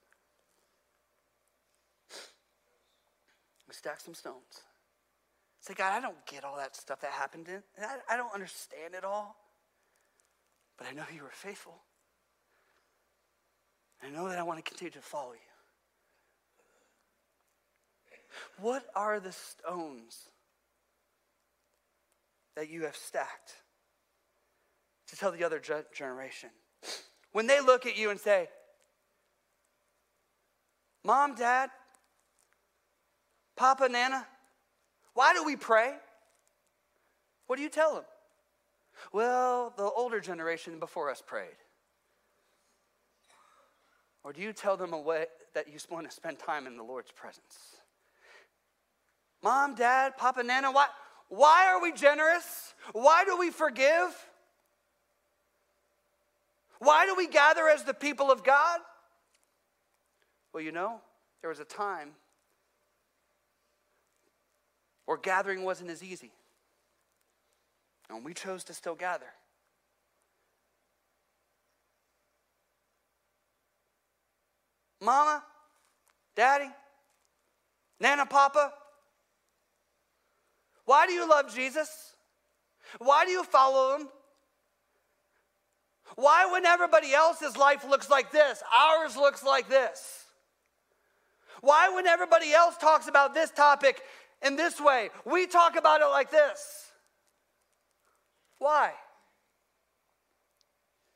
Speaker 5: We some stones. Say, God, I don't get all that stuff that happened. In, I, I don't understand it all. But I know you were faithful. I know that I want to continue to follow you. What are the stones that you have stacked to tell the other generation? When they look at you and say, Mom, Dad, Papa, Nana, why do we pray? What do you tell them? Well, the older generation before us prayed. Or do you tell them a way that you want to spend time in the Lord's presence? Mom, Dad, Papa, Nana, why, why are we generous? Why do we forgive? Why do we gather as the people of God? Well, you know, there was a time or gathering wasn't as easy. And we chose to still gather. Mama, Daddy, Nana, Papa, why do you love Jesus? Why do you follow him? Why, when everybody else's life looks like this, ours looks like this? Why, when everybody else talks about this topic, in this way. We talk about it like this. Why?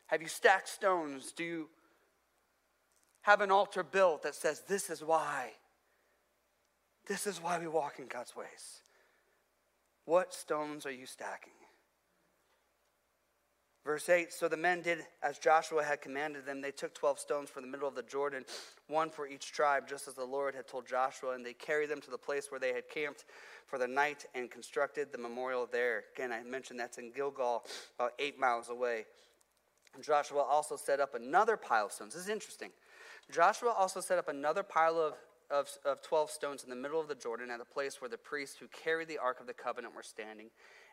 Speaker 5: Have you stacked stones? Do you have an altar built that says, This is why? This is why we walk in God's ways. What stones are you stacking? Verse 8 So the men did as Joshua had commanded them. They took 12 stones from the middle of the Jordan, one for each tribe, just as the Lord had told Joshua, and they carried them to the place where they had camped for the night and constructed the memorial there. Again, I mentioned that's in Gilgal, about eight miles away. And Joshua also set up another pile of stones. This is interesting. Joshua also set up another pile of, of, of 12 stones in the middle of the Jordan at a place where the priests who carried the Ark of the Covenant were standing,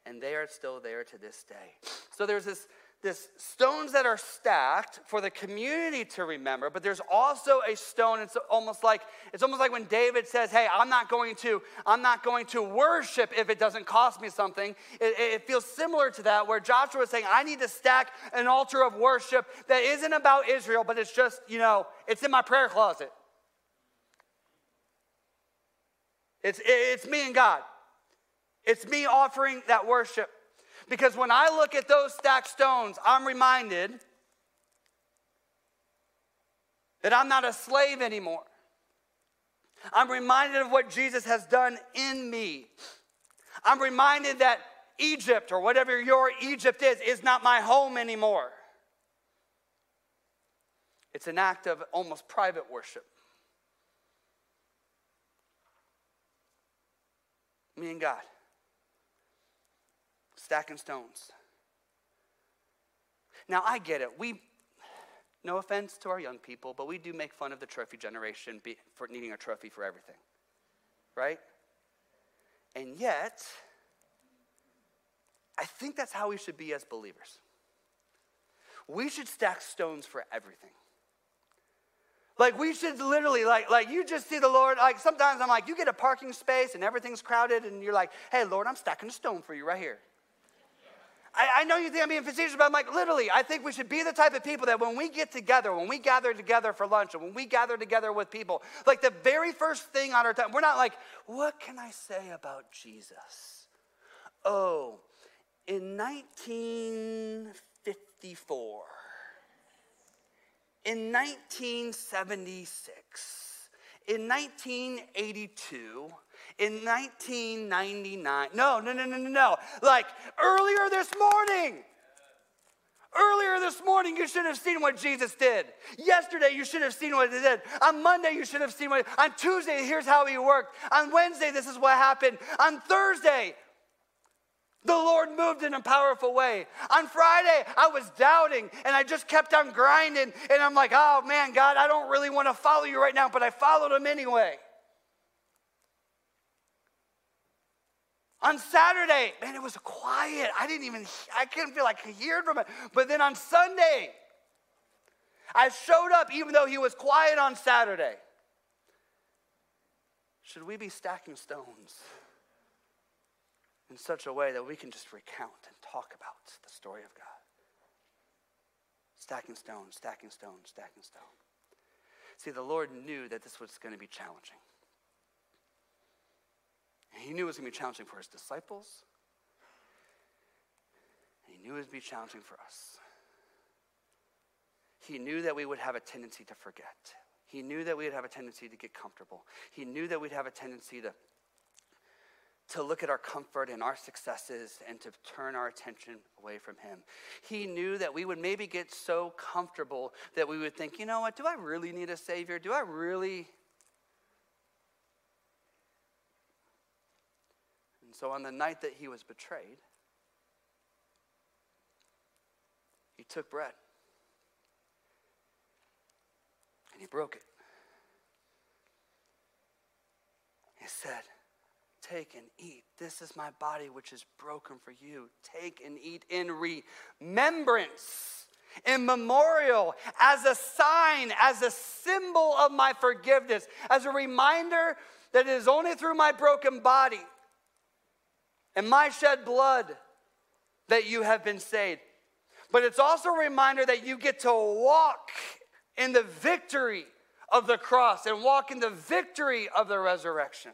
Speaker 5: and they are still there to this day. So there's this this stones that are stacked for the community to remember but there's also a stone it's almost like it's almost like when david says hey i'm not going to i'm not going to worship if it doesn't cost me something it, it feels similar to that where joshua is saying i need to stack an altar of worship that isn't about israel but it's just you know it's in my prayer closet it's it's me and god it's me offering that worship because when I look at those stacked stones, I'm reminded that I'm not a slave anymore. I'm reminded of what Jesus has done in me. I'm reminded that Egypt, or whatever your Egypt is, is not my home anymore. It's an act of almost private worship. Me and God stacking stones. Now, I get it. We, no offense to our young people, but we do make fun of the trophy generation be, for needing a trophy for everything, right? And yet, I think that's how we should be as believers. We should stack stones for everything. Like we should literally like like you just see the Lord like sometimes I'm like you get a parking space and everything's crowded and you're like hey Lord I'm stacking a stone for you right here I, I know you think I'm being facetious, but I'm like, literally, I think we should be the type of people that when we get together, when we gather together for lunch, and when we gather together with people, like the very first thing on our time, we're not like, what can I say about Jesus? Oh, in 1954, in 1976, in 1982, in 1999. No, no, no, no, no, no. Like earlier this morning. Earlier this morning, you should have seen what Jesus did. Yesterday, you should have seen what he did. On Monday, you should have seen what. On Tuesday, here's how he worked. On Wednesday, this is what happened. On Thursday, the Lord moved in a powerful way. On Friday, I was doubting and I just kept on grinding. And I'm like, oh man, God, I don't really want to follow you right now, but I followed him anyway. On Saturday, man, it was quiet. I didn't even, I couldn't feel like I heard from it. But then on Sunday, I showed up even though he was quiet on Saturday. Should we be stacking stones in such a way that we can just recount and talk about the story of God? Stacking stones, stacking stones, stacking stones. See, the Lord knew that this was going to be challenging. And he knew it was going to be challenging for his disciples. And he knew it would be challenging for us. He knew that we would have a tendency to forget. He knew that we'd have a tendency to get comfortable. He knew that we'd have a tendency to, to look at our comfort and our successes and to turn our attention away from Him. He knew that we would maybe get so comfortable that we would think, you know what, do I really need a Savior? Do I really And so on the night that he was betrayed, he took bread and he broke it. He said, Take and eat. This is my body, which is broken for you. Take and eat in remembrance, in memorial, as a sign, as a symbol of my forgiveness, as a reminder that it is only through my broken body and my shed blood that you have been saved. But it's also a reminder that you get to walk in the victory of the cross and walk in the victory of the resurrection.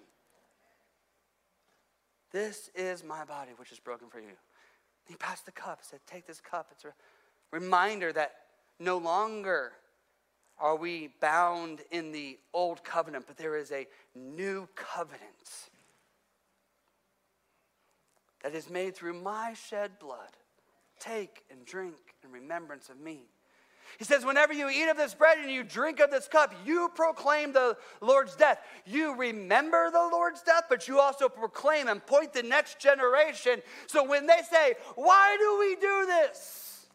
Speaker 5: This is my body, which is broken for you. He passed the cup, said, Take this cup. It's a reminder that no longer are we bound in the old covenant, but there is a new covenant that is made through my shed blood. Take and drink in remembrance of me. He says, Whenever you eat of this bread and you drink of this cup, you proclaim the Lord's death. You remember the Lord's death, but you also proclaim and point the next generation. So when they say, Why do we do this?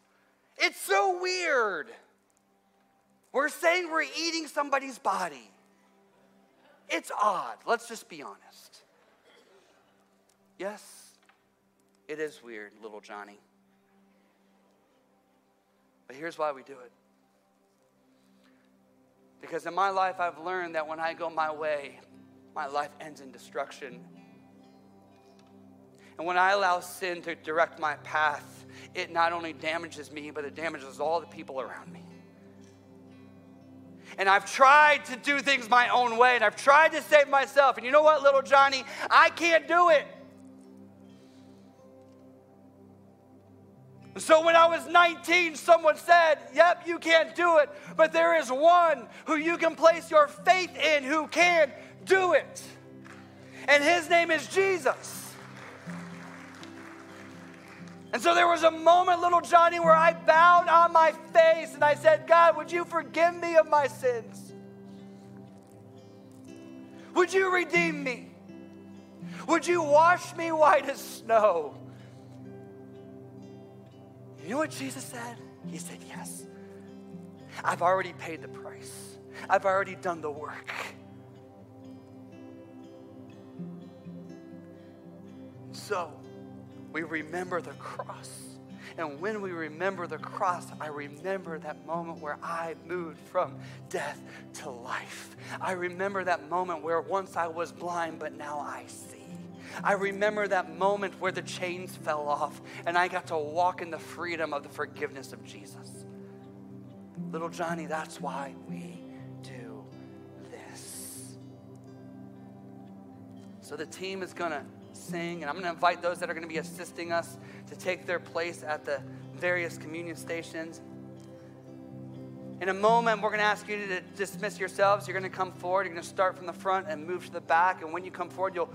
Speaker 5: It's so weird. We're saying we're eating somebody's body. It's odd. Let's just be honest. Yes? It is weird, little Johnny. But here's why we do it. Because in my life, I've learned that when I go my way, my life ends in destruction. And when I allow sin to direct my path, it not only damages me, but it damages all the people around me. And I've tried to do things my own way, and I've tried to save myself. And you know what, little Johnny? I can't do it. So when I was 19, someone said, Yep, you can't do it, but there is one who you can place your faith in who can do it. And his name is Jesus. And so there was a moment, little Johnny, where I bowed on my face and I said, God, would you forgive me of my sins? Would you redeem me? Would you wash me white as snow? You know what Jesus said? He said, Yes. I've already paid the price, I've already done the work. So we remember the cross. And when we remember the cross, I remember that moment where I moved from death to life. I remember that moment where once I was blind, but now I see. I remember that moment where the chains fell off and I got to walk in the freedom of the forgiveness of Jesus. Little Johnny, that's why we do this. So the team is going to sing, and I'm going to invite those that are going to be assisting us to take their place at the various communion stations. In a moment, we're going to ask you to dismiss yourselves. You're going to come forward. You're going to start from the front and move to the back. And when you come forward, you'll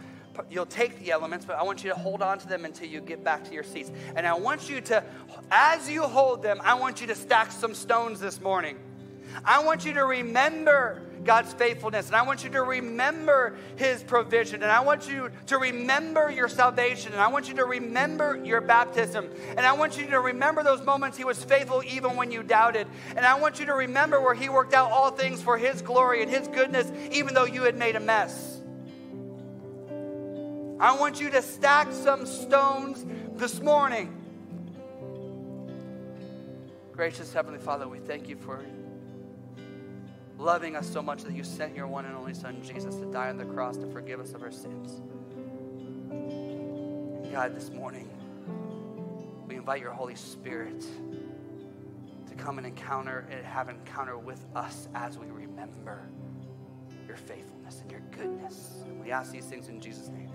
Speaker 5: you'll take the elements, but I want you to hold on to them until you get back to your seats. And I want you to, as you hold them, I want you to stack some stones this morning. I want you to remember God's faithfulness. And I want you to remember His provision. And I want you to remember your salvation. And I want you to remember your baptism. And I want you to remember those moments He was faithful even when you doubted. And I want you to remember where He worked out all things for His glory and His goodness, even though you had made a mess. I want you to stack some stones this morning. Gracious Heavenly Father, we thank you for loving us so much that you sent your one and only Son, Jesus, to die on the cross to forgive us of our sins. And God, this morning, we invite your Holy Spirit to come and encounter and have encounter with us as we remember your faithfulness and your goodness. And we ask these things in Jesus' name.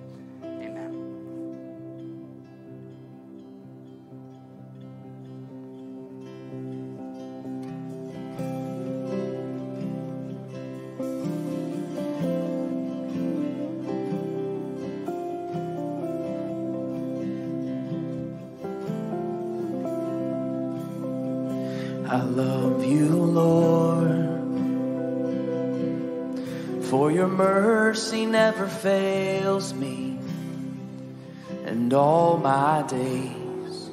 Speaker 6: I love you, Lord, for your mercy never fails me. And all my days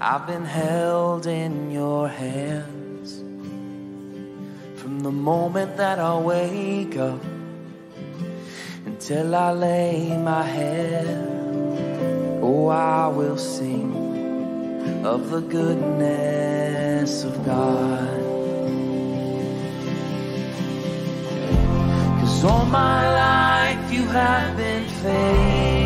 Speaker 6: I've been held in your hands. From the moment that I wake up until I lay my head, oh, I will sing of the goodness of God. Cause all my life you have been faithful.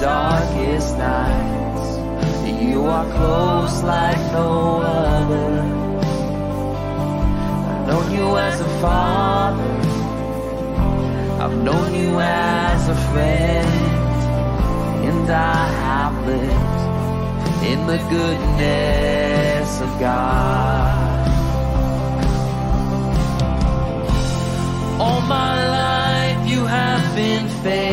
Speaker 6: darkest nights You are close like no other I've known you as a father I've known you as a friend And I have lived in the goodness of God All my life you have been faithful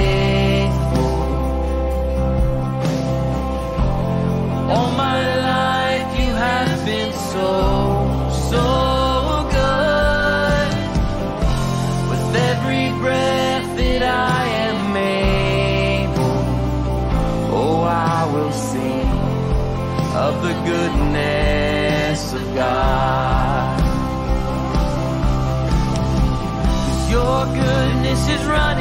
Speaker 6: is running.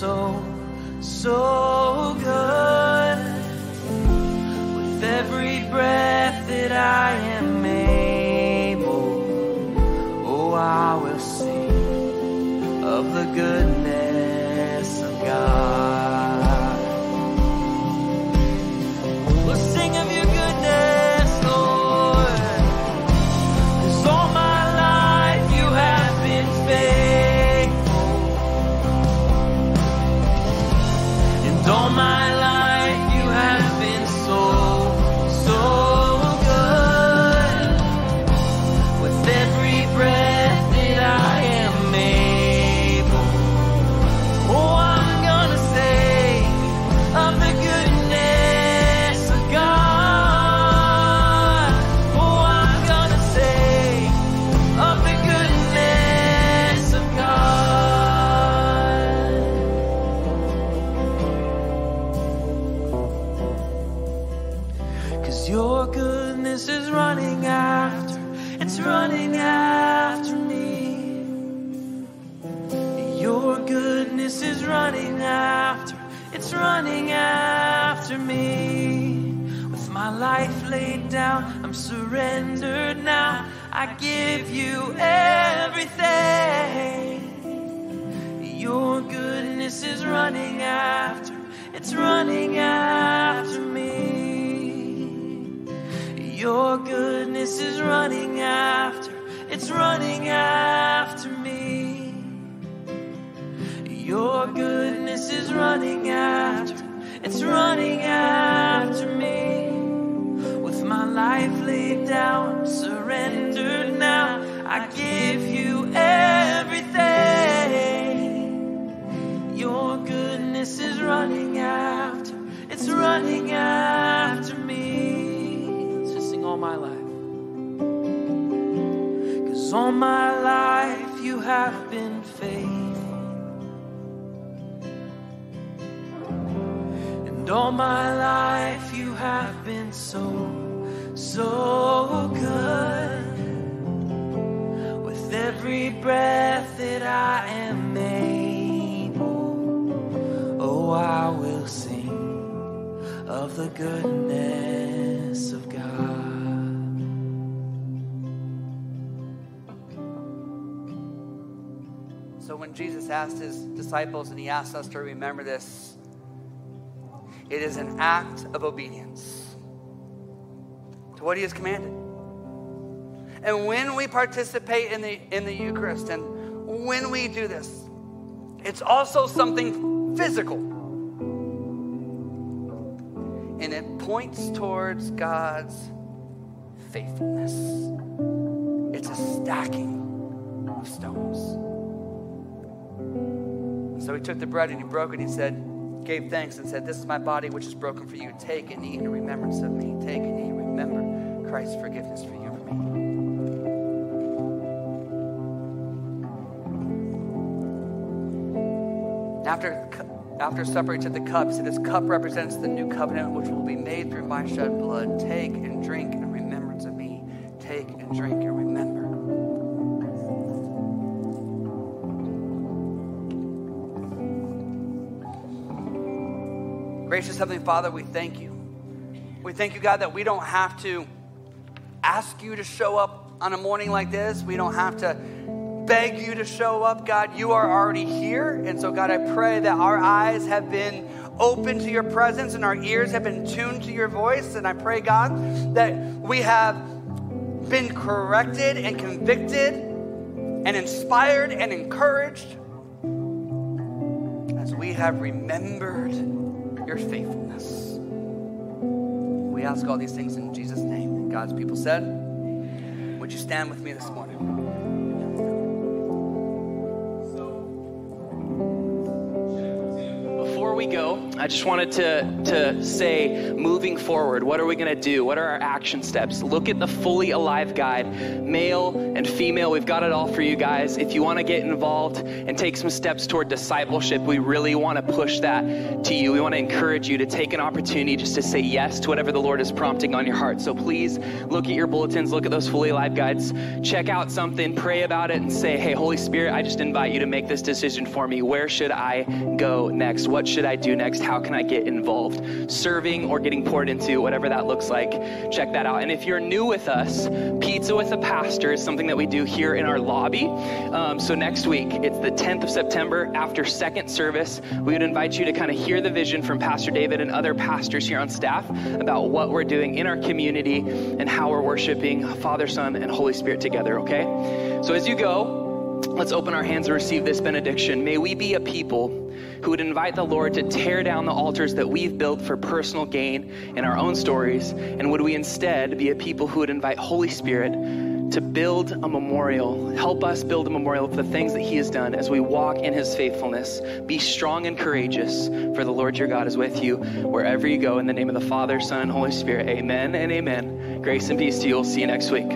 Speaker 6: so, so good. With every breath that I am able, oh, I will sing of the goodness of God.
Speaker 5: asked his disciples, and he asked us to remember this. It is an act of obedience to what he has commanded. And when we participate in the, in the Eucharist and when we do this, it's also something physical. And it points towards God's faithfulness. It's a stacking of stones. So he took the bread and he broke it and he said, gave thanks and said, This is my body which is broken for you. Take and eat in remembrance of me. Take and eat. Remember Christ's forgiveness for you and for me. After, after supper, he took the cup. He said, This cup represents the new covenant which will be made through my shed blood. Take and drink in remembrance of me. Take and drink in remembrance. Gracious Heavenly Father, we thank you. We thank you, God, that we don't have to ask you to show up on a morning like this. We don't have to beg you to show up, God. You are already here. And so, God, I pray that our eyes have been open to your presence and our ears have been tuned to your voice. And I pray, God, that we have been corrected and convicted and inspired and encouraged as we have remembered your faithfulness. We ask all these things in Jesus' name. And God's people said, Would you stand with me this morning?
Speaker 7: go, I just wanted to, to say moving forward, what are we going to do? What are our action steps? Look at the Fully Alive Guide, male and female. We've got it all for you guys. If you want to get involved and take some steps toward discipleship, we really want to push that to you. We want to encourage you to take an opportunity just to say yes to whatever the Lord is prompting on your heart. So please look at your bulletins, look at those Fully Alive Guides, check out something, pray about it, and say, hey, Holy Spirit, I just invite you to make this decision for me. Where should I go next? What should I I do next? How can I get involved? Serving or getting poured into, whatever that looks like, check that out. And if you're new with us, Pizza with a Pastor is something that we do here in our lobby. Um, so next week, it's the 10th of September after second service. We would invite you to kind of hear the vision from Pastor David and other pastors here on staff about what we're doing in our community and how we're worshiping Father, Son, and Holy Spirit together, okay? So as you go, let's open our hands and receive this benediction. May we be a people who would invite the Lord to tear down the altars that we've built for personal gain in our own stories? And would we instead be a people who would invite Holy Spirit to build a memorial. Help us build a memorial of the things that He has done as we walk in His faithfulness. Be strong and courageous, for the Lord your God is with you wherever you go. In the name of the Father, Son, and Holy Spirit, amen and amen. Grace and peace to you. We'll see you next week.